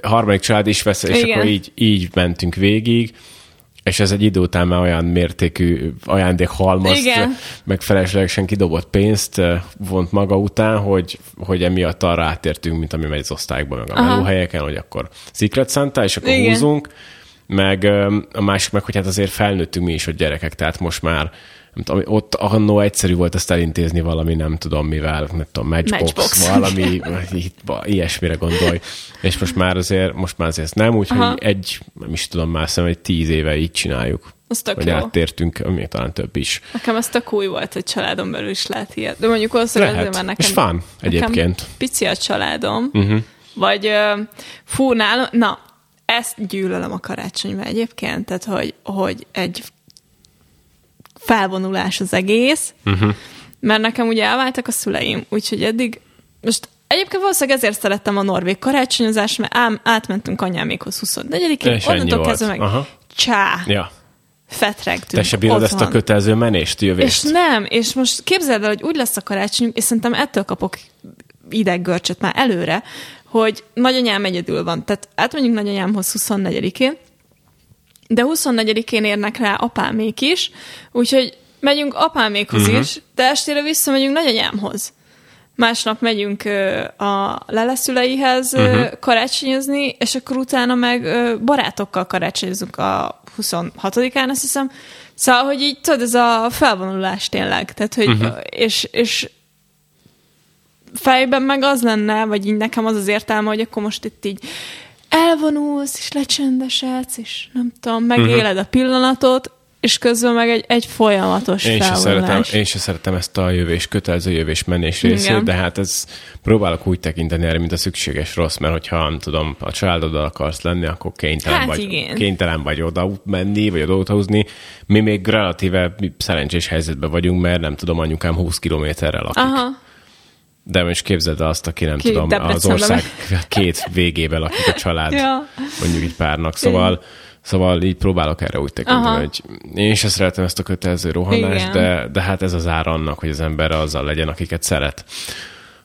a harmadik család is vesz, és Igen. akkor így, így mentünk végig, és ez egy idő után már olyan mértékű ajándékhalmazt, Igen. meg feleslegesen kidobott pénzt eh, vont maga után, hogy, hogy emiatt arra átértünk, mint ami megy az osztályokban, meg a melóhelyeken, hogy akkor Secret Santa, és akkor Igen. húzunk, meg ö, a másik meg, hogy hát azért felnőttünk mi is, hogy gyerekek, tehát most már nem tudom, ott annó egyszerű volt ezt elintézni valami, nem tudom mivel, nem tudom, matchbox, Matchbox. valami, ilyesmire gondolj. És most már azért, most már azért nem, úgyhogy Aha. egy, nem is tudom, már szerintem egy tíz éve így csináljuk. Az tök hogy jó. áttértünk, még talán több is. Nekem ez tök új volt, hogy családon belül is lehet ilyet. De mondjuk valószínűleg Lehet. azért, mert nekem... És fun egyébként. Pici a családom. Uh-huh. Vagy fú, nálam, na, ezt gyűlölöm a karácsonyban egyébként, tehát hogy, hogy egy felvonulás az egész, uh-huh. mert nekem ugye elváltak a szüleim, úgyhogy eddig, most egyébként valószínűleg ezért szerettem a norvég karácsonyozást, mert ám, átmentünk anyámékhoz 24-én, És ennyi onnantól kezdve meg Aha. csá, Ja. fetregtünk Te se bírod ezt a kötelező menést, És jövést? nem, és most képzeld el, hogy úgy lesz a karácsonyunk, és szerintem ettől kapok ideggörcsöt már előre, hogy nagyanyám egyedül van. Tehát átmegyünk nagyanyámhoz 24-én, de 24-én érnek rá apámék is, úgyhogy megyünk apámékhoz uh-huh. is, de estére visszamegyünk nagyanyámhoz. Másnap megyünk a leleszüleihez uh-huh. karácsonyozni, és akkor utána meg barátokkal karácsonyozunk a 26-án, azt hiszem. Szóval, hogy így tudod, ez a felvonulás tényleg. Tehát, hogy, uh-huh. és, és fejben meg az lenne, vagy így nekem az az értelme, hogy akkor most itt így elvonulsz, és lecsendesedsz, és nem tudom, megéled uh-huh. a pillanatot, és közben meg egy, egy folyamatos Én se, szeretem, én se szeretem ezt a jövés, kötelező jövés menés részét, Igen. de hát ez próbálok úgy tekinteni erre, mint a szükséges rossz, mert hogyha nem tudom, a családoddal akarsz lenni, akkor kénytelen, Hát vagy, igen. kénytelen vagy oda menni, vagy oda húzni. Mi még relatíve szerencsés helyzetben vagyunk, mert nem tudom, anyukám 20 kilométerre lakik. Aha. De most képzeld el azt, aki nem Ki tudom, az ország két végébe lakik a család, Ja. mondjuk így párnak. Szóval, szóval így próbálok erre úgy tekinteni, Aha. hogy én is szeretem ezt a kötelező rohanást, Igen. de, de hát ez az ára annak, hogy az ember azzal legyen, akiket szeret.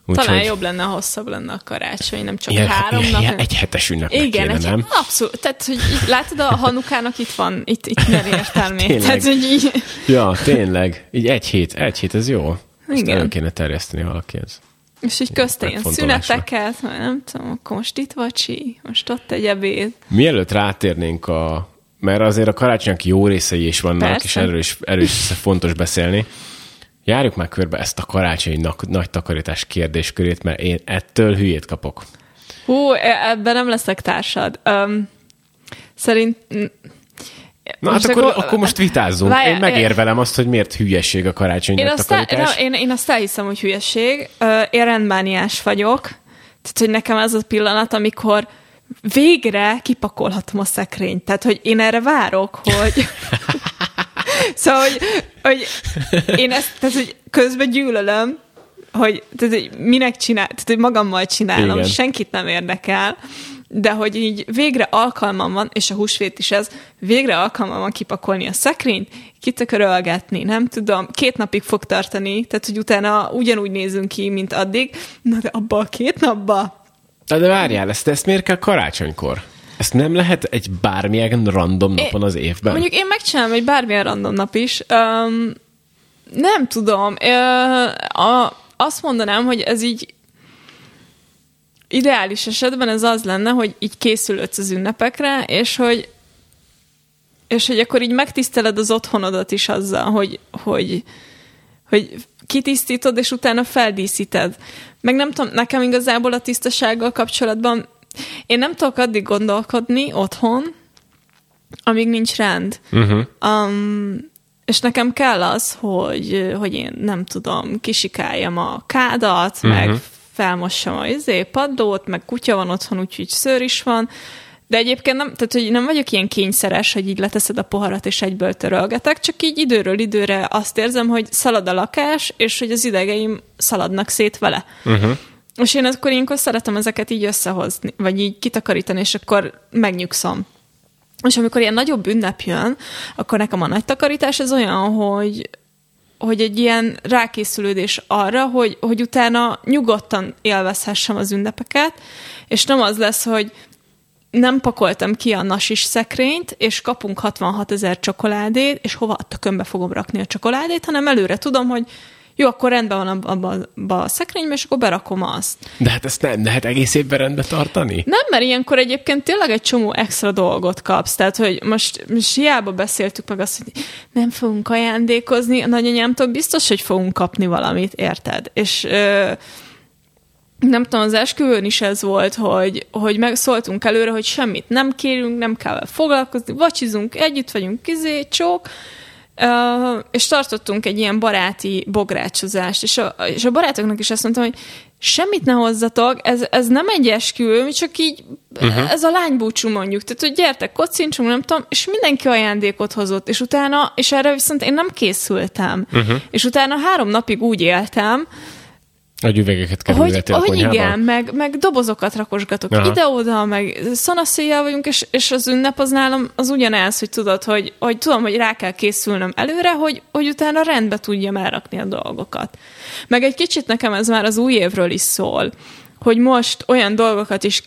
Úgyhogy Talán jobb lenne, hosszabb lenne a karácsony, nem csak ilyen, három ilyen, nap. ilyen egy hetes ünnepnek Igen, kéne, egy, nem? abszolút. Tehát, hogy így, látod, a hanukának itt van, itt, itt minden értelmét. Tehát, hogy így, Ja, tényleg. Így egy hét, egy hét, ez jó. Ezt Igen. elő kéne terjeszteni valakihez. És így közt ilyen szüneteket, nem tudom, akkor most itt vacsi, most ott egy ebéd. Mielőtt rátérnénk a... Mert azért a karácsonynak jó részei is vannak, Persze. és erről is, erről is fontos beszélni. Járjuk már körbe ezt a karácsonyi nagy takarítás kérdéskörét, mert én ettől hülyét kapok. Hú, e- ebben nem leszek társad. Um, szerint... Na hát akkor, akkor most vitázzunk. Én megérvelem azt, hogy miért hülyeség a karácsonyi Én azt, el, takarítás. na, én, én azt elhiszem, hogy hülyeség. Én rendmániás vagyok. Tehát, hogy nekem ez a pillanat, amikor végre kipakolhatom a szekrényt. Tehát, hogy én erre várok, hogy... szóval, hogy, hogy én ezt, tehát, hogy közben gyűlölöm, hogy, tehát, hogy minek csinál, tehát, hogy magammal csinálom, Igen. senkit nem érdekel, de hogy így végre alkalmam van, és a húsvét is ez, végre alkalmam van kipakolni a szekrényt, kitökörölgetni, nem tudom, két napig fog tartani, tehát hogy utána ugyanúgy nézünk ki, mint addig, na de abba a két napba, De, de várjál, ezt, ezt miért kell karácsonykor? Ezt nem lehet egy bármilyen random napon az évben? Mondjuk én megcsinálom egy bármilyen random nap is. Um, nem tudom. Ö, a, azt mondanám, hogy ez így ideális esetben ez az lenne, hogy így készülődsz az ünnepekre, és hogy és hogy akkor így megtiszteled az otthonodat is azzal, hogy, hogy, hogy kitisztítod, és utána feldíszíted. Meg nem tudom, nekem igazából a tisztasággal kapcsolatban én nem tudok addig gondolkodni otthon, amíg nincs rend. Uh-huh. Um, és nekem kell az, hogy, hogy én nem tudom, kisikáljam a kádat, uh-huh. meg felmossam a izé, padlót, meg kutya van otthon, úgyhogy szőr is van, de egyébként nem, tehát, hogy nem vagyok ilyen kényszeres, hogy így leteszed a poharat, és egyből törölgetek, csak így időről időre azt érzem, hogy szalad a lakás, és hogy az idegeim szaladnak szét vele. Uh-huh. És én akkor ilyenkor szeretem ezeket így összehozni, vagy így kitakarítani, és akkor megnyugszom. És amikor ilyen nagyobb ünnep jön, akkor nekem a nagy takarítás ez olyan, hogy, hogy egy ilyen rákészülődés arra, hogy, hogy utána nyugodtan élvezhessem az ünnepeket, és nem az lesz, hogy nem pakoltam ki a nasis szekrényt, és kapunk 66 ezer csokoládét, és hova a tökönbe fogom rakni a csokoládét, hanem előre tudom, hogy jó, akkor rendben van abban a, a szekrényben, és akkor berakom azt. De hát ezt nem lehet egész évben rendbe tartani? Nem, mert ilyenkor egyébként tényleg egy csomó extra dolgot kapsz. Tehát, hogy most, most hiába beszéltük meg azt, hogy nem fogunk ajándékozni, a nagyanyámtól biztos, hogy fogunk kapni valamit, érted? És ö, nem tudom, az esküvőn is ez volt, hogy, hogy megszóltunk előre, hogy semmit nem kérünk, nem kell foglalkozni, vacsizunk, együtt vagyunk, kizé, csók, Uh, és tartottunk egy ilyen baráti bográcsozást, és a, és a barátoknak is azt mondtam, hogy semmit ne hozzatok, ez, ez nem egy esküvő, csak így, uh-huh. ez a lánybúcsú mondjuk, tehát hogy gyertek, kocincsunk, nem tudom, és mindenki ajándékot hozott, és utána, és erre viszont én nem készültem, uh-huh. és utána három napig úgy éltem, nagy üvegeket kell hogy, hogy igen, meg, meg dobozokat rakosgatok Aha. ide-oda, meg szanaszéjjel vagyunk, és, és az ünnep az nálam az ugyanez, hogy tudod, hogy, hogy tudom, hogy rá kell készülnöm előre, hogy, hogy utána rendbe tudjam elrakni a dolgokat. Meg egy kicsit nekem ez már az új évről is szól, hogy most olyan dolgokat is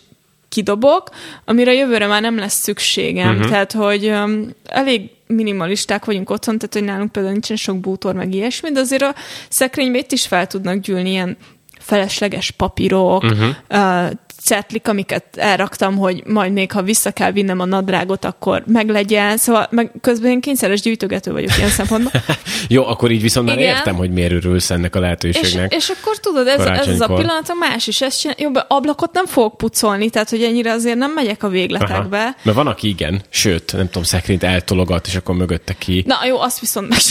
kidobok, amire jövőre már nem lesz szükségem. Uh-huh. Tehát, hogy um, elég minimalisták vagyunk otthon, tehát hogy nálunk például nincsen sok bútor, meg ilyesmi, de azért a szekrénybe itt is fel tudnak gyűlni ilyen felesleges papírok, uh-huh. Cetlik, amiket elraktam, hogy majd még ha vissza kell vinnem a nadrágot, akkor meglegyen. Szóval meg közben én kényszeres gyűjtögető vagyok ilyen szempontból. Jó, akkor így viszont már értem, hogy miért örülsz ennek a lehetőségnek. És, és akkor tudod, ez, ez az a pillanat, a más is ezt csinál. Jobb, ablakot nem fogok pucolni, tehát hogy ennyire azért nem megyek a végletekbe. Aha. Mert van, aki igen, sőt, nem tudom, szekrényt eltologat, és akkor mögötte ki. Na jó, azt viszont meg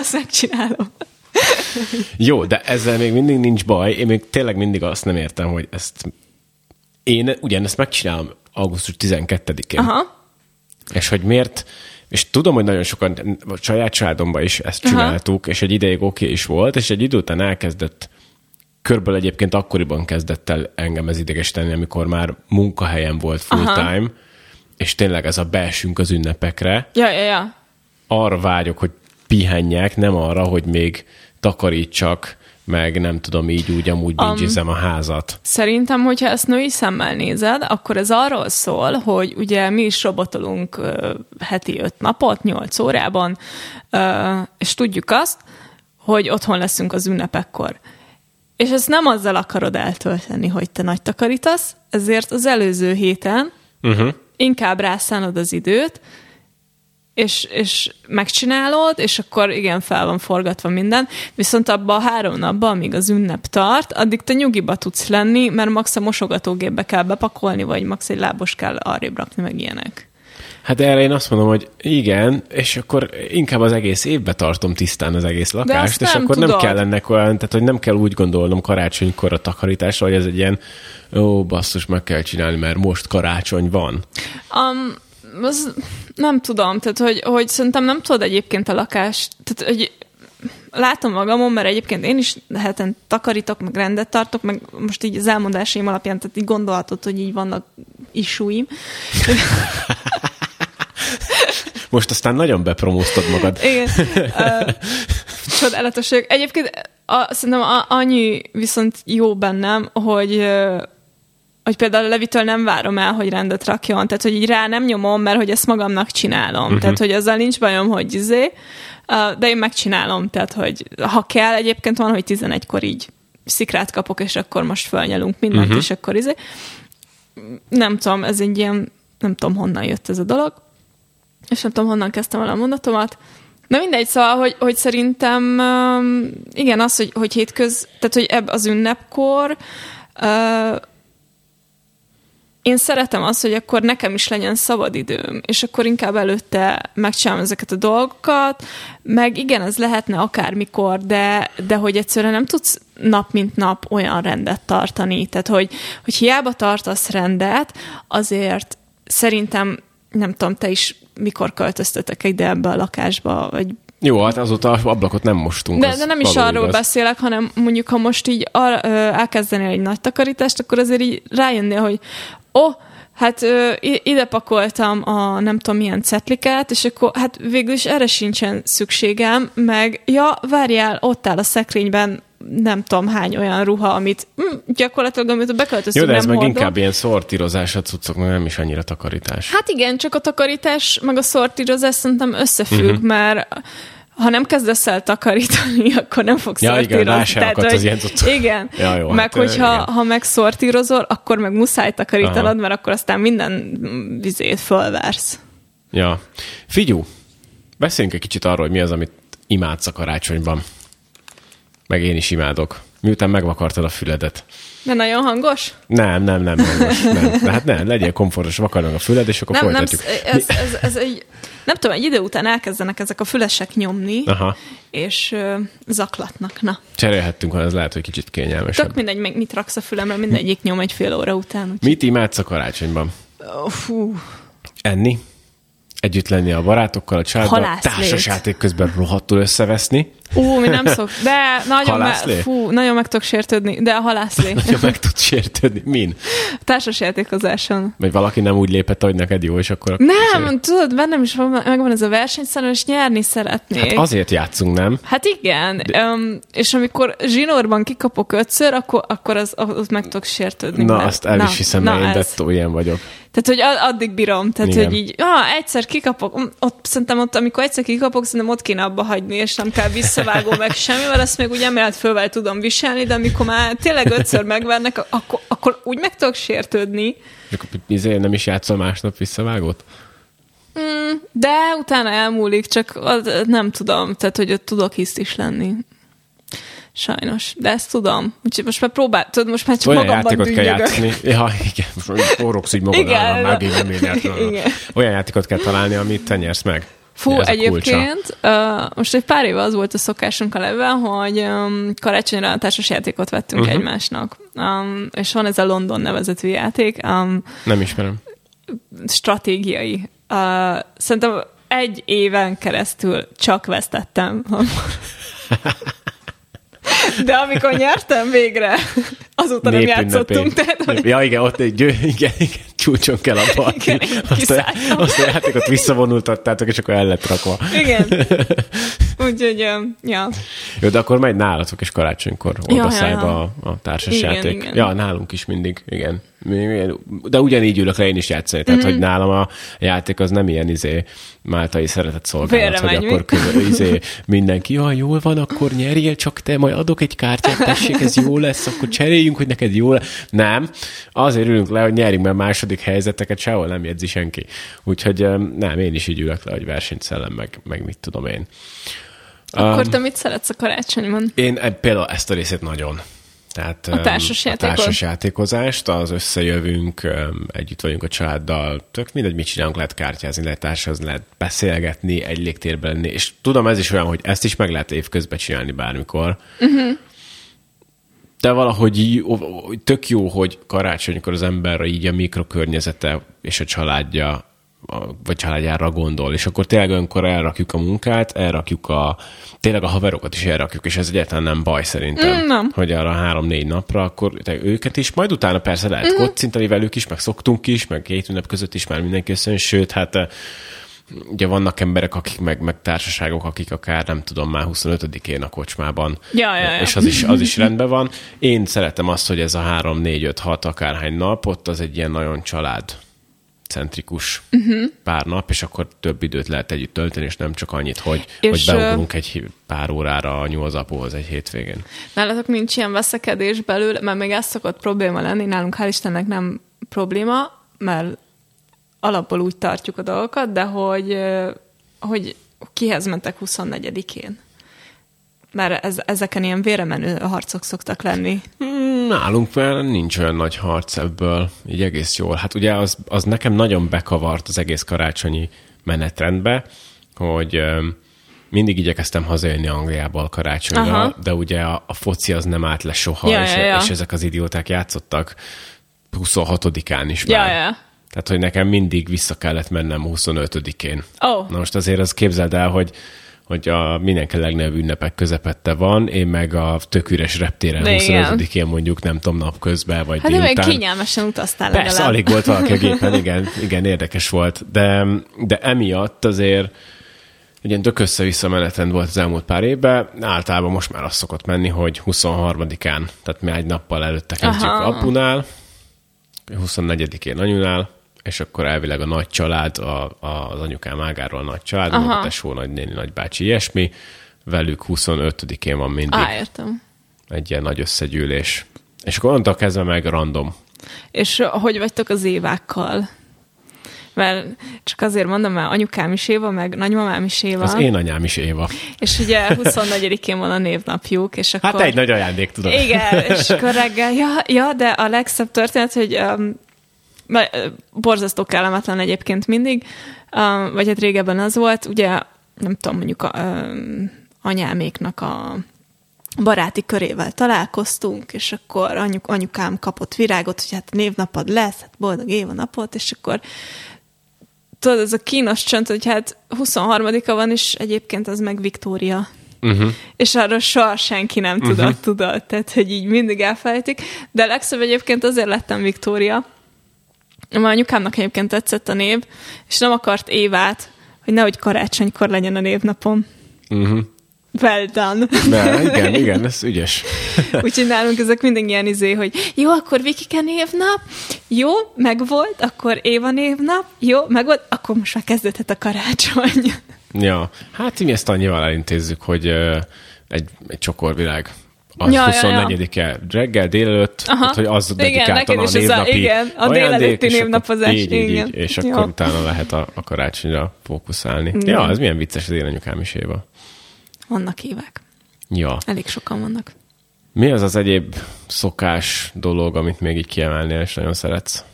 Azt megcsinálom. Jó, de ezzel még mindig nincs baj. Én még tényleg mindig azt nem értem, hogy ezt... Én ugyanezt megcsinálom augusztus 12-én. Aha. És hogy miért... És tudom, hogy nagyon sokan, a saját családomban is ezt csináltuk, Aha. és egy ideig oké okay is volt, és egy idő után elkezdett, körből egyébként akkoriban kezdett el engem ez idegesíteni, amikor már munkahelyen volt full Aha. time, és tényleg ez a beesünk az ünnepekre. Ja, ja, ja. Arra vágyok, hogy pihenjek, nem arra, hogy még takarítsak, meg nem tudom, így úgy amúgy um, a házat. Szerintem, hogyha ezt női szemmel nézed, akkor ez arról szól, hogy ugye mi is robotolunk uh, heti öt napot, nyolc órában, uh, és tudjuk azt, hogy otthon leszünk az ünnepekkor. És ezt nem azzal akarod eltölteni, hogy te nagy takarítasz, ezért az előző héten uh-huh. inkább rászánod az időt, és, és megcsinálod, és akkor igen, fel van forgatva minden, viszont abban a három napban, amíg az ünnep tart, addig te nyugiba tudsz lenni, mert max a mosogatógépbe kell bepakolni, vagy max egy lábos kell arrébb rakni, meg ilyenek. Hát erre én azt mondom, hogy igen, és akkor inkább az egész évbe tartom tisztán az egész lakást, és akkor tudod. nem kell ennek olyan, tehát hogy nem kell úgy gondolnom karácsonykor a takarításra, hogy ez egy ilyen, ó, basszus, meg kell csinálni, mert most karácsony van. Um, az nem tudom, tehát hogy, hogy szerintem nem tudod egyébként a lakást, tehát hogy látom magamon, mert egyébként én is heten takarítok, meg rendet tartok, meg most így az elmondásaim alapján, tehát így gondolhatod, hogy így vannak isúim. Most aztán nagyon bepromóztad magad. Igen. Uh, csodálatos Egyébként a, szerintem a, annyi viszont jó bennem, hogy hogy például a Levitől nem várom el, hogy rendet rakjon, tehát hogy így rá nem nyomom, mert hogy ezt magamnak csinálom. Uh-huh. Tehát, hogy azzal nincs bajom, hogy izé, de én megcsinálom, tehát, hogy ha kell, egyébként van, hogy 11-kor így szikrát kapok, és akkor most fölnyelünk mindent, uh-huh. és akkor izé. Nem tudom, ez egy ilyen, nem tudom, honnan jött ez a dolog, és nem tudom, honnan kezdtem el a mondatomat. Na mindegy, szóval, hogy, hogy szerintem igen, az, hogy, hogy hétköz, tehát hogy ebb az ünnepkor én szeretem azt, hogy akkor nekem is legyen szabadidőm, és akkor inkább előtte megcsinálom ezeket a dolgokat, meg igen, ez lehetne akármikor, de, de hogy egyszerűen nem tudsz nap mint nap olyan rendet tartani. Tehát, hogy, hogy hiába tartasz rendet, azért szerintem, nem tudom, te is mikor költöztetek ide ebbe a lakásba, vagy jó, hát azóta ablakot nem mostunk. De, de nem is arról igaz. beszélek, hanem mondjuk, ha most így ar, ö, elkezdenél egy nagy takarítást, akkor azért így rájönnél, hogy oh, hát ö, ide pakoltam a nem tudom milyen cetlikát, és akkor hát végül is erre sincsen szükségem, meg ja, várjál, ott áll a szekrényben nem tudom hány olyan ruha, amit hm, gyakorlatilag, amit beköltöztünk, Jó, de ez nem meg hordom. inkább ilyen szortírozás a cuccok, nem is annyira takarítás. Hát igen, csak a takarítás, meg a szortírozás szerintem összefügg, uh-huh. mert ha nem kezdesz el takarítani, akkor nem fogsz ja, szortírozni. Igen, Tehát, az ilyen Igen, ja, jó, meg hát, hogyha igen. ha meg szortírozol, akkor meg muszáj takarítanod, Aha. mert akkor aztán minden vizét fölvársz. Ja. Figyú, beszéljünk egy kicsit arról, hogy mi az, amit imádsz a karácsonyban. Meg én is imádok. Miután megvakartad a füledet. De nagyon hangos? Nem, nem, nem hangos. Nem. De hát nem, legyél komfortos, vakard meg a füled, és akkor nem, folytatjuk. Nem, ez, ez, ez egy, nem tudom, egy idő után elkezdenek ezek a fülesek nyomni, Aha. és ö, zaklatnak. Na. Cserélhettünk, ha ez lehet, hogy kicsit kényelmesebb. Tök mindegy, meg mit raksz a fülemre, mindegyik nyom egy fél óra után. Úgy. Mit imádsz a karácsonyban? Oh, fú. Enni? Együtt lenni a barátokkal, a családdal, társasjáték közben rohadtul összeveszni. Ú, mi nem szok. De nagyon, me, fú, nagyon meg tudok sértődni. De a halászlé. nagyon meg tud sértődni. Min? Társasjátékozáson. Vagy valaki nem úgy lépett, hogy neked jó, és akkor... Nem, azért... tudod, bennem is van, megvan ez a versenyszerű, és nyerni szeretnék. Hát azért játszunk, nem? Hát igen. De... Um, és amikor zsinórban kikapok ötször, akkor, akkor az, az meg tudok sértődni. Na, mert... azt el is hiszem, na, én ez... ilyen vagyok. Tehát, hogy addig bírom. Tehát, Igen. hogy így, ah, egyszer kikapok, ott szerintem ott, amikor egyszer kikapok, szerintem ott kéne abba hagyni, és nem kell visszavágó meg semmivel, ezt még úgy emellett fölvel tudom viselni, de amikor már tényleg ötször megvernek, akkor, akkor úgy meg tudok sértődni. Izé, nem is játszol másnap visszavágót? Mm, de utána elmúlik, csak nem tudom, tehát, hogy ott tudok hiszt is lenni. Sajnos, de ezt tudom. Úgyhogy most már próbál, tudod, most már csak Olyan magamban játékot kell játszani. Ja, igen, forogsz így magadnál, megint nem én Olyan játékot kell találni, amit te nyersz meg. Fú, egyébként uh, most egy pár éve az volt a szokásunk a leve, hogy um, karácsonyra a társas játékot vettünk uh-huh. egymásnak. Um, és van ez a London nevezetű játék. Um, Nem ismerem. Stratégiai. Uh, szerintem egy éven keresztül csak vesztettem. De amikor nyertem végre, azóta nem játszottunk. Tehát, hogy... Ja, igen, ott egy győ, igen, igen, csúcson kell a Igen, azt, a, azt a játékot visszavonultattátok, és akkor el lett rakva. Igen. Úgyhogy, ja. Jó, de akkor megy nálatok is karácsonykor oda ja, ja, ja. a, a társasjáték. Igen, igen. Ja, nálunk is mindig, igen. De ugyanígy ülök le én is játszani, tehát mm-hmm. hogy nálam a játék az nem ilyen izé máltai szeretett szolgálat, hogy akkor közül, izé, mindenki, ja, jól van, akkor nyerjél csak te, majd adok egy kártyát, tessék, ez jó lesz, akkor cseréljünk, hogy neked jó lesz. Nem, azért ülünk le, hogy nyerjünk, mert második helyzeteket sehol nem jegyzi senki. Úgyhogy nem, én is így ülök le, hogy versenyszellem, meg, meg mit tudom én. Akkor um, te mit szeretsz a karácsonyban? Én például ezt a részét nagyon. Tehát a társas, játékozást, az összejövünk, együtt vagyunk a családdal, tök mindegy, mit csinálunk, lehet kártyázni, lehet társazni, lehet beszélgetni, egy légtérben lenni, és tudom, ez is olyan, hogy ezt is meg lehet évközben csinálni bármikor. Uh-huh. De valahogy tök jó, hogy karácsonykor az emberre így a mikrokörnyezete és a családja vagy családjára gondol, és akkor tényleg olyankor elrakjuk a munkát, elrakjuk a, tényleg a haverokat is elrakjuk, és ez egyáltalán nem baj szerintem, mm, nem. hogy arra három-négy napra, akkor őket is, majd utána persze lehet mm. kocintani velük is, meg szoktunk is, meg két ünnep között is már mindenki összön, sőt, hát ugye vannak emberek, akik meg, meg társaságok, akik akár nem tudom, már 25-én a kocsmában. Ja, ja, ja. És az is, az is rendben van. Én szeretem azt, hogy ez a 3, 4, 5, 6 akárhány nap, ott az egy ilyen nagyon család centrikus uh-huh. pár nap, és akkor több időt lehet együtt tölteni, és nem csak annyit, hogy, és hogy beugrunk egy pár órára a nyolzapóhoz egy hétvégén. Nálatok nincs ilyen veszekedés belül, mert még ez szokott probléma lenni, nálunk hál' Istennek nem probléma, mert alapból úgy tartjuk a dolgokat, de hogy, hogy kihez mentek 24-én Mert ez, ezeken ilyen véremenő harcok szoktak lenni. Nálunk már nincs olyan nagy harc ebből, így egész jól. Hát ugye az, az nekem nagyon bekavart az egész karácsonyi menetrendbe, hogy mindig igyekeztem hazajönni Angliából karácsonyra, Aha. de ugye a, a foci az nem állt le soha, ja, és, ja, ja. és ezek az idióták játszottak 26-án is ja, már. Ja. Tehát, hogy nekem mindig vissza kellett mennem 25-én. Oh. Na most azért az képzeld el, hogy hogy a mindenki legnagyobb ünnepek közepette van, én meg a tök üres reptéren 25-én mondjuk, nem tudom, napközben, vagy hát délután. Hát kényelmesen utaztál Persze, legalább. alig volt valaki a gépen, igen, igen, érdekes volt, de, de emiatt azért egy ilyen tök össze-vissza menetrend volt az elmúlt pár évben. Általában most már az szokott menni, hogy 23-án, tehát mi egy nappal előtte kezdjük apunál, 24-én anyunál, és akkor elvileg a nagy család, a, a, az anyukám ágáról a nagy család, a tesó, nagynéni, nagybácsi, ilyesmi, velük 25-én van mindig. Á, értem. Egy ilyen nagy összegyűlés. És akkor onnantól kezdve meg random. És hogy vagytok az évákkal? mert csak azért mondom, mert anyukám is Éva, meg nagymamám is Éva. Az én anyám is Éva. És ugye 24-én van a névnapjuk, és hát akkor... Hát egy nagy ajándék, tudod. Igen, és akkor reggel, ja, ja, de a legszebb történet, hogy um, borzasztó kellemetlen egyébként mindig, vagy hát régebben az volt, ugye nem tudom, mondjuk a, anyáméknak a baráti körével találkoztunk, és akkor anyuk, anyukám kapott virágot, hogy hát névnapod lesz, hát boldog év a napot, és akkor tudod, ez a kínos csönd, hogy hát 23-a van, és egyébként az meg Viktória. Uh-huh. És arról soha senki nem tudott, uh-huh. tudod, tehát, hogy így mindig elfelejtik. De legszebb egyébként azért lettem Viktória, mert anyukámnak egyébként tetszett a név, és nem akart Évát, hogy nehogy karácsonykor legyen a névnapom. Uh-huh. Well done. De, igen, igen, ez ügyes. Úgyhogy nálunk ezek mindig ilyen izé, hogy jó, akkor Vikike névnap, jó, meg volt, akkor Éva névnap, jó, meg volt, akkor most már kezdődhet a karácsony. Ja, hát mi ezt annyival elintézzük, hogy uh, egy, egy csokorvilág a ja, 24-e ja, ja. reggel, délelőtt, tehát, hogy az dedikáltan a névnapi a, igen, a délelőtti névnapozás. Így, így, így, és akkor ja. utána lehet a, a karácsonyra fókuszálni. Igen. Ja, ez milyen vicces az én anyukám is éva. Vannak évek. Ja. Elég sokan vannak. Mi az az egyéb szokás dolog, amit még így kiemelnél, és nagyon szeretsz?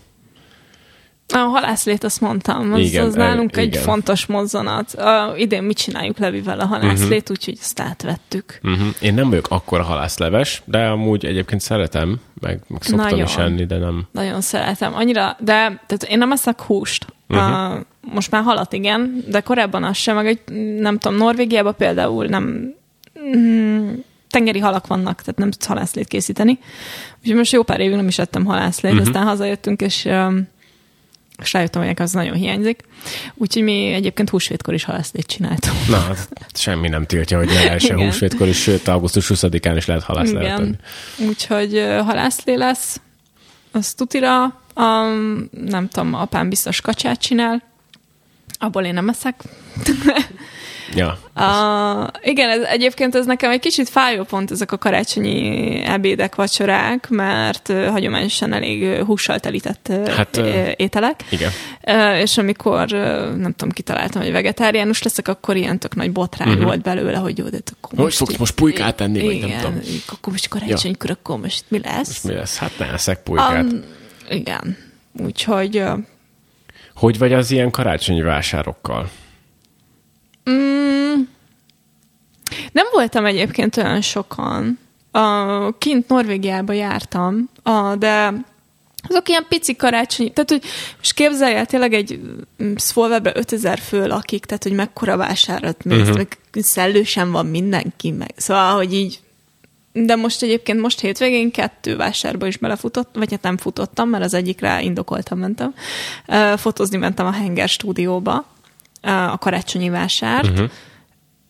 A halászlét, azt mondtam, az, igen, az nálunk igen. egy fontos mozzanat. A, idén mit csináljuk Levivel a halászlét, uh-huh. úgyhogy ezt átvettük. Uh-huh. Én nem vagyok akkora halászleves, de amúgy egyébként szeretem, meg, meg szoktam nagyon, is enni, de nem. Nagyon szeretem. Annyira, de tehát én nem eszek húst. Uh-huh. Uh, most már halat igen, de korábban az sem, meg egy, nem tudom, Norvégiában például nem mm, tengeri halak vannak, tehát nem tudsz halászlét készíteni. Úgyhogy most jó pár évig nem is ettem halászlét, uh-huh. aztán hazajöttünk, és um, és rájöttem, hogy az nagyon hiányzik. Úgyhogy mi egyébként húsvétkor is halászlét csináltunk. Na, hát semmi nem tiltja, hogy ne lehessen húsvétkor is, sőt, augusztus 20-án is lehet halászlét Igen. Úgyhogy halászlé lesz, az tutira, um, nem tudom, apám biztos kacsát csinál, abból én nem eszek. Ja. Uh, igen, ez, egyébként ez nekem egy kicsit fájó pont ezek a karácsonyi ebédek, vacsorák, mert uh, hagyományosan elég uh, hússal telített uh, hát, uh, ételek. Igen. Uh, és amikor, uh, nem tudom, kitaláltam, hogy vegetáriánus leszek, akkor ilyen tök nagy botrány uh-huh. volt belőle, hogy jó, de akkor most... Hogy fogsz most pulykát tenni, igen, vagy nem tudom. akkor most karácsonykor, ja. akkor most mi lesz? Most mi lesz? Hát ne eszek pulykát. Um, igen. Úgyhogy... Uh, hogy vagy az ilyen karácsonyi vásárokkal? Mm, nem voltam egyébként olyan sokan. A, kint Norvégiába jártam, a, de azok ilyen pici karácsonyi, tehát hogy most képzelj el, tényleg egy mm, Szvolvebre 5000 fő lakik, tehát hogy mekkora vásárat mész, uh-huh. meg szellősen van mindenki, meg szóval, hogy így de most egyébként most hétvégén kettő vásárba is belefutott, vagy hát nem futottam, mert az egyikre indokoltam mentem. Fotózni mentem a Henger stúdióba, a karácsonyi vásárt, uh-huh.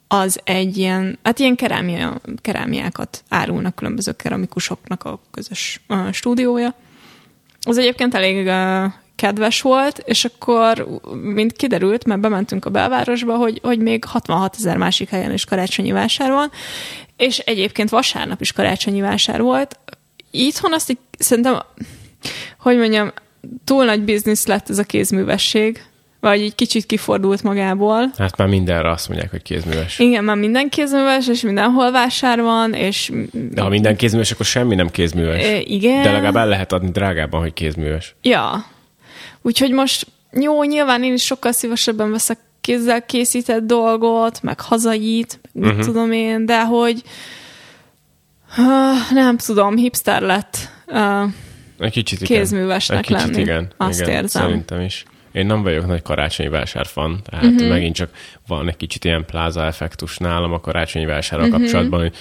az egy ilyen, hát ilyen kerámia, kerámiákat árulnak különböző keramikusoknak a közös uh, stúdiója. Az egyébként elég uh, kedves volt, és akkor, mint kiderült, mert bementünk a belvárosba, hogy, hogy még 66 ezer másik helyen is karácsonyi vásár van, és egyébként vasárnap is karácsonyi vásár volt. Itthon azt így szerintem, hogy mondjam, túl nagy biznisz lett ez a kézművesség, vagy egy kicsit kifordult magából. Hát már mindenre azt mondják, hogy kézműves. Igen, már minden kézműves, és mindenhol vásár van, és... De ha minden kézműves, akkor semmi nem kézműves. E, igen. De legalább el lehet adni drágában, hogy kézműves. Ja. Úgyhogy most jó, nyilván én is sokkal szívesebben veszek kézzel készített dolgot, meg hazait, meg uh-huh. mit tudom én, de hogy uh, nem tudom, hipster lett uh, egy kicsit kézművesnek igen. Egy kicsit lenni. Igen, Azt igen, érzem. Szerintem is. Én nem vagyok nagy karácsonyi vásárfan, tehát uh-huh. megint csak van egy kicsit ilyen pláza effektus nálam a karácsonyi vásárral uh-huh. kapcsolatban, hogy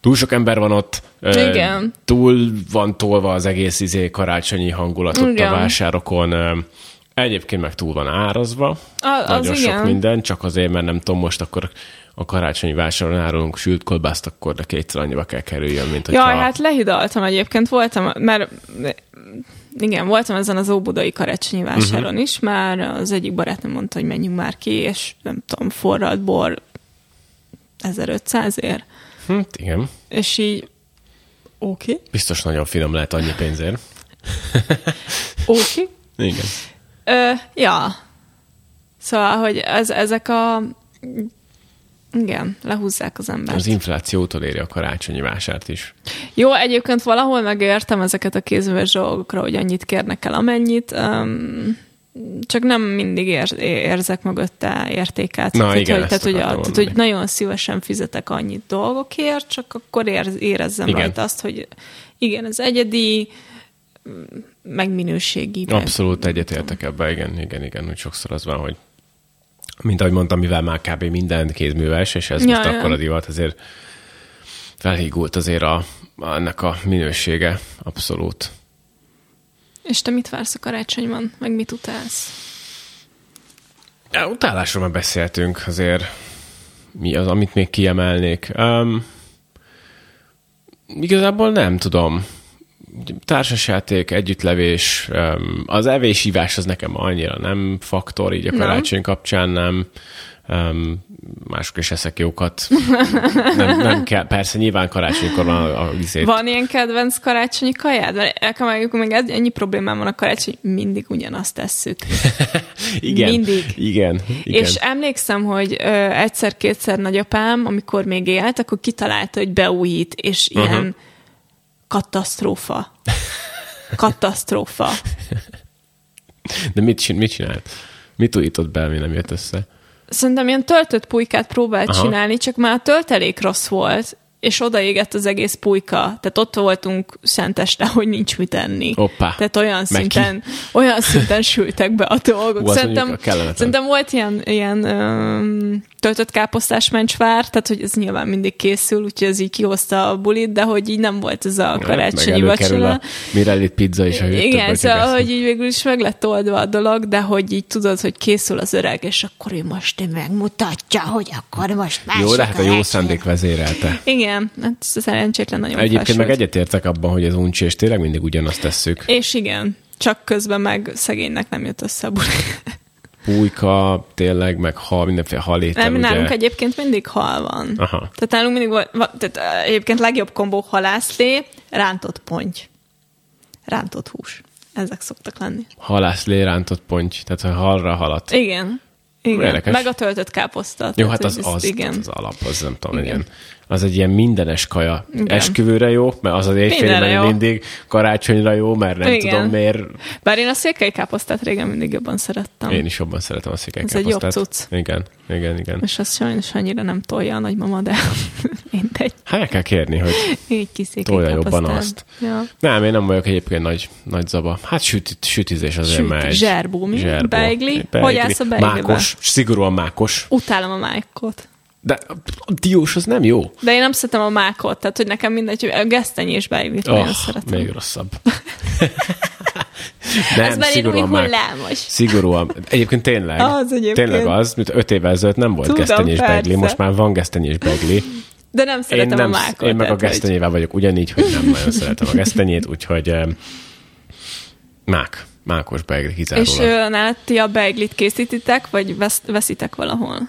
túl sok ember van ott, Igen. túl van tolva az egész izé karácsonyi hangulat ott a vásárokon, Egyébként meg túl van árazva, A- az nagyon sok igen. minden, csak azért, mert nem tudom, most akkor a karácsonyi vásáron árulunk sült kolbászt, akkor de kétszer annyiba kell kerüljön, mint hogyha... Jaj, hát lehidaltam egyébként, voltam, mert igen, voltam ezen az óbudai karácsonyi vásáron uh-huh. is, már az egyik barátnőm mondta, hogy menjünk már ki, és nem tudom, forralt bor 1500 ér. Hm, igen. És így, oké, okay, Biztos nagyon finom lehet annyi pénzért. oké. Okay. Igen. Ö, ja. Szóval, hogy ez, ezek a... Igen, lehúzzák az embert. Az inflációtól éri a karácsonyi vásárt is. Jó, egyébként valahol megértem ezeket a kézműves dolgokra, hogy annyit kérnek el, amennyit. Um, csak nem mindig ér, érzek mögötte értéket. Na, tehát, igen, hogy, tehát, hogy, a, tehát, hogy nagyon szívesen fizetek annyit dolgokért, csak akkor ér, érezzem Igen. rajta azt, hogy igen, ez egyedi, meg minőségi. meg- Abszolút egyetértek ebbe, igen, igen, igen, úgy sokszor az van, hogy mint ahogy mondtam, mivel már kb. minden kézműves, és ez Ja, most ja. akkor a divat, azért felhígult azért a, ennek a minősége, abszolút. És te mit vársz a karácsonyban? Meg mit utálsz? Utálásról már beszéltünk azért. Mi az, amit még kiemelnék? Um, igazából nem tudom. Társasjáték, együttlevés, um, az evésívás az nekem annyira nem faktor, így a Nem. karácsony kapcsán nem. Um, mások is eszek jókat. nem, nem kell, persze nyilván karácsonykor van a, a vizét. Van ilyen kedvenc karácsonyi kajád? Mert nekem még ennyi problémám van a karácsony, mindig ugyanazt tesszük. igen, mindig. Igen, igen. És emlékszem, hogy ö, egyszer-kétszer nagyapám, amikor még élt, akkor kitalálta, hogy beújít, és Mhm. ilyen uh-huh. katasztrófa. Katasztrófa. De mit, mit csinált? Mit újított be, ami nem jött össze? Szerintem ilyen töltött pulykát próbált Aha. Csinálni, csak már a töltelék rossz volt, és odaégett az egész pulyka. Tehát ott voltunk szenteste, hogy nincs mit enni. Hoppá. Tehát olyan szinten, olyan szinten sültek be a dolgok. Hú, szerintem, szerintem volt ilyen, ilyen öm, töltött káposztás mencsvár, tehát hogy ez nyilván mindig készül, úgyhogy ez így kihozta a bulit, de hogy így nem volt ez a karácsonyi előkerül vacsora. a Mirellit pizza is. Igen, szóval, hogy így végül is meg lett oldva a dolog, de hogy így tudod, hogy készül az öreg, és akkor ő most megmutatja, hogy akkor most mások Jó, de hát a jó szándék vezérelte. Igen, hát szerencsétlen nagyon Egyébként meg felsült. egyetértek abban, hogy ez uncsi, és tényleg mindig ugyanazt tesszük. És igen, csak közben meg szegénynek nem jött össze a buli. Pújka, tényleg, meg hal, mindenféle halétel, Nem, ugye? nálunk egyébként mindig hal van. Aha. Tehát nálunk mindig volt, tehát egyébként legjobb kombó halászlé, rántott ponty. Rántott hús. Ezek szoktak lenni. Halászlé, rántott ponty, tehát ha halra halat. Igen. Igen. Érdekes. Meg a töltött káposzta. Jó, Tehát, hát az, ez- az, igen. az alap, az nem tudom, Igen. igen. Az egy ilyen mindenes kaja. Igen. Esküvőre jó, mert az az éjfél Mindenre jó. mindig karácsonyra jó, mert nem Igen. tudom miért. Bár én a székely káposztát régen mindig jobban szerettem. Én is jobban szeretem a székely Ez egy jobb cucc. Igen, igen, igen. És azt sajnos annyira nem tolja a nagymama, de mindegy. Hát el kell kérni, hogy Így Tolja jobban azt. Ja. Nem, én nem vagyok egyébként nagy, nagy zaba. Hát süt, sütizés azért Süt- megy. zserbó, mi? Beigli? Egy Hogy állsz a beiglibe? Mákos, szigorúan mákos. Utálom a mákot. De a diós az nem jó. De én nem szeretem a mákot, tehát hogy nekem mindegy, hogy a gesztenyés beiglit Oh, nagyon szeretem. még rosszabb. nem, Ez már én szigorúan mák- hullámos. Szigorúan. Egyébként tényleg. Az egyébként. Tényleg az, mint öt évvel ezelőtt nem volt Tudom, gesztenyés persze. begli, most már van gesztenyés begli. De nem Én, szeretem nem, a mákot. én meg a tehát, hogy- gesztenyével vagyok ugyanígy, hogy nem nagyon szeretem a gesztenyét, úgyhogy em, mák, mákos begli És kizárólag. ö, nálad ti a beiglit készítitek, vagy vesz, veszitek valahol?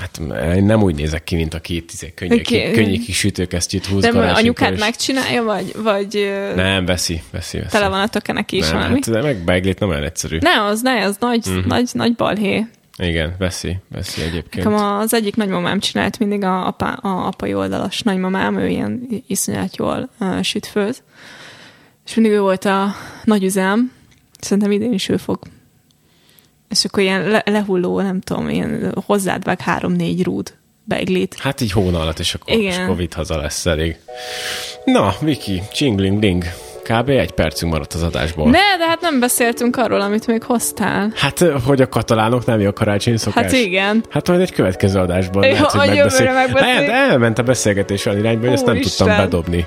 Hát én nem úgy nézek ki, mint aki izé, könnyű, Oké. könnyű kis sütőkesztyűt húz De anyukád és- megcsinálja, vagy, vagy Nem, veszi, veszi, veszi. tele van a tökenek is nem, valami? hát, de meg beiglit nem olyan egyszerű. Ne, az ne, az nagy, Mhm. nagy, nagy balhé. Igen, veszi, veszi egyébként. Nekem az egyik nagymamám csinált mindig a, apa, a apai oldalas nagymamám, ő ilyen iszonyat jól uh, süt főt. És mindig ő volt a nagy üzem, szerintem idén is ő fog. És akkor ilyen le, lehulló, nem tudom, ilyen hozzád vág három-négy rúd beiglit. Hát így hóna alatt, és akkor, Igen. és akkor vitt haza lesz elég. Na, Viki, csingling ding. Kb. egy percünk maradt az adásból. Ne, de hát nem beszéltünk arról, amit még hoztál. Hát, hogy a katalánok nem jó a karácsony szokás? Hát igen. Hát majd egy következő adásban Jó, lehet, hogy hogy megbeszél... megbeszéljük. Hát, elment a beszélgetés olyan irányba, hogy ezt nem Úristen. tudtam bedobni.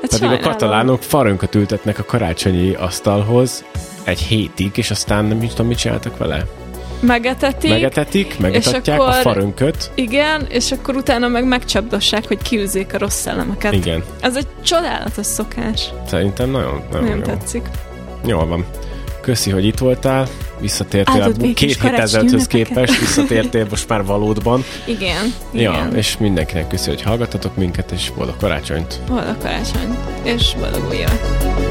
Hát Pedig a sajnálom. katalánok farönköt ültetnek a karácsonyi asztalhoz egy hétig, és aztán nem is tudom, mit csináltak vele. Megetetik. Megetetik, megetetják akkor- a farönköt. Igen, és akkor utána meg megcsapdossák, hogy kiűzzék a rossz szellemeket. Igen. Ez egy csodálatos szokás. Szerintem nagyon, nagyon Nem jó. tetszik. Jól van. Köszi, hogy itt voltál. Visszatértél Áldott a két hét ezelőtthöz képest, visszatértél most már valódban. Igen. Ja, igen. és mindenkinek köszi, hogy hallgatatok minket, és boldog karácsonyt! Boldog karácsony. És boldog új évet.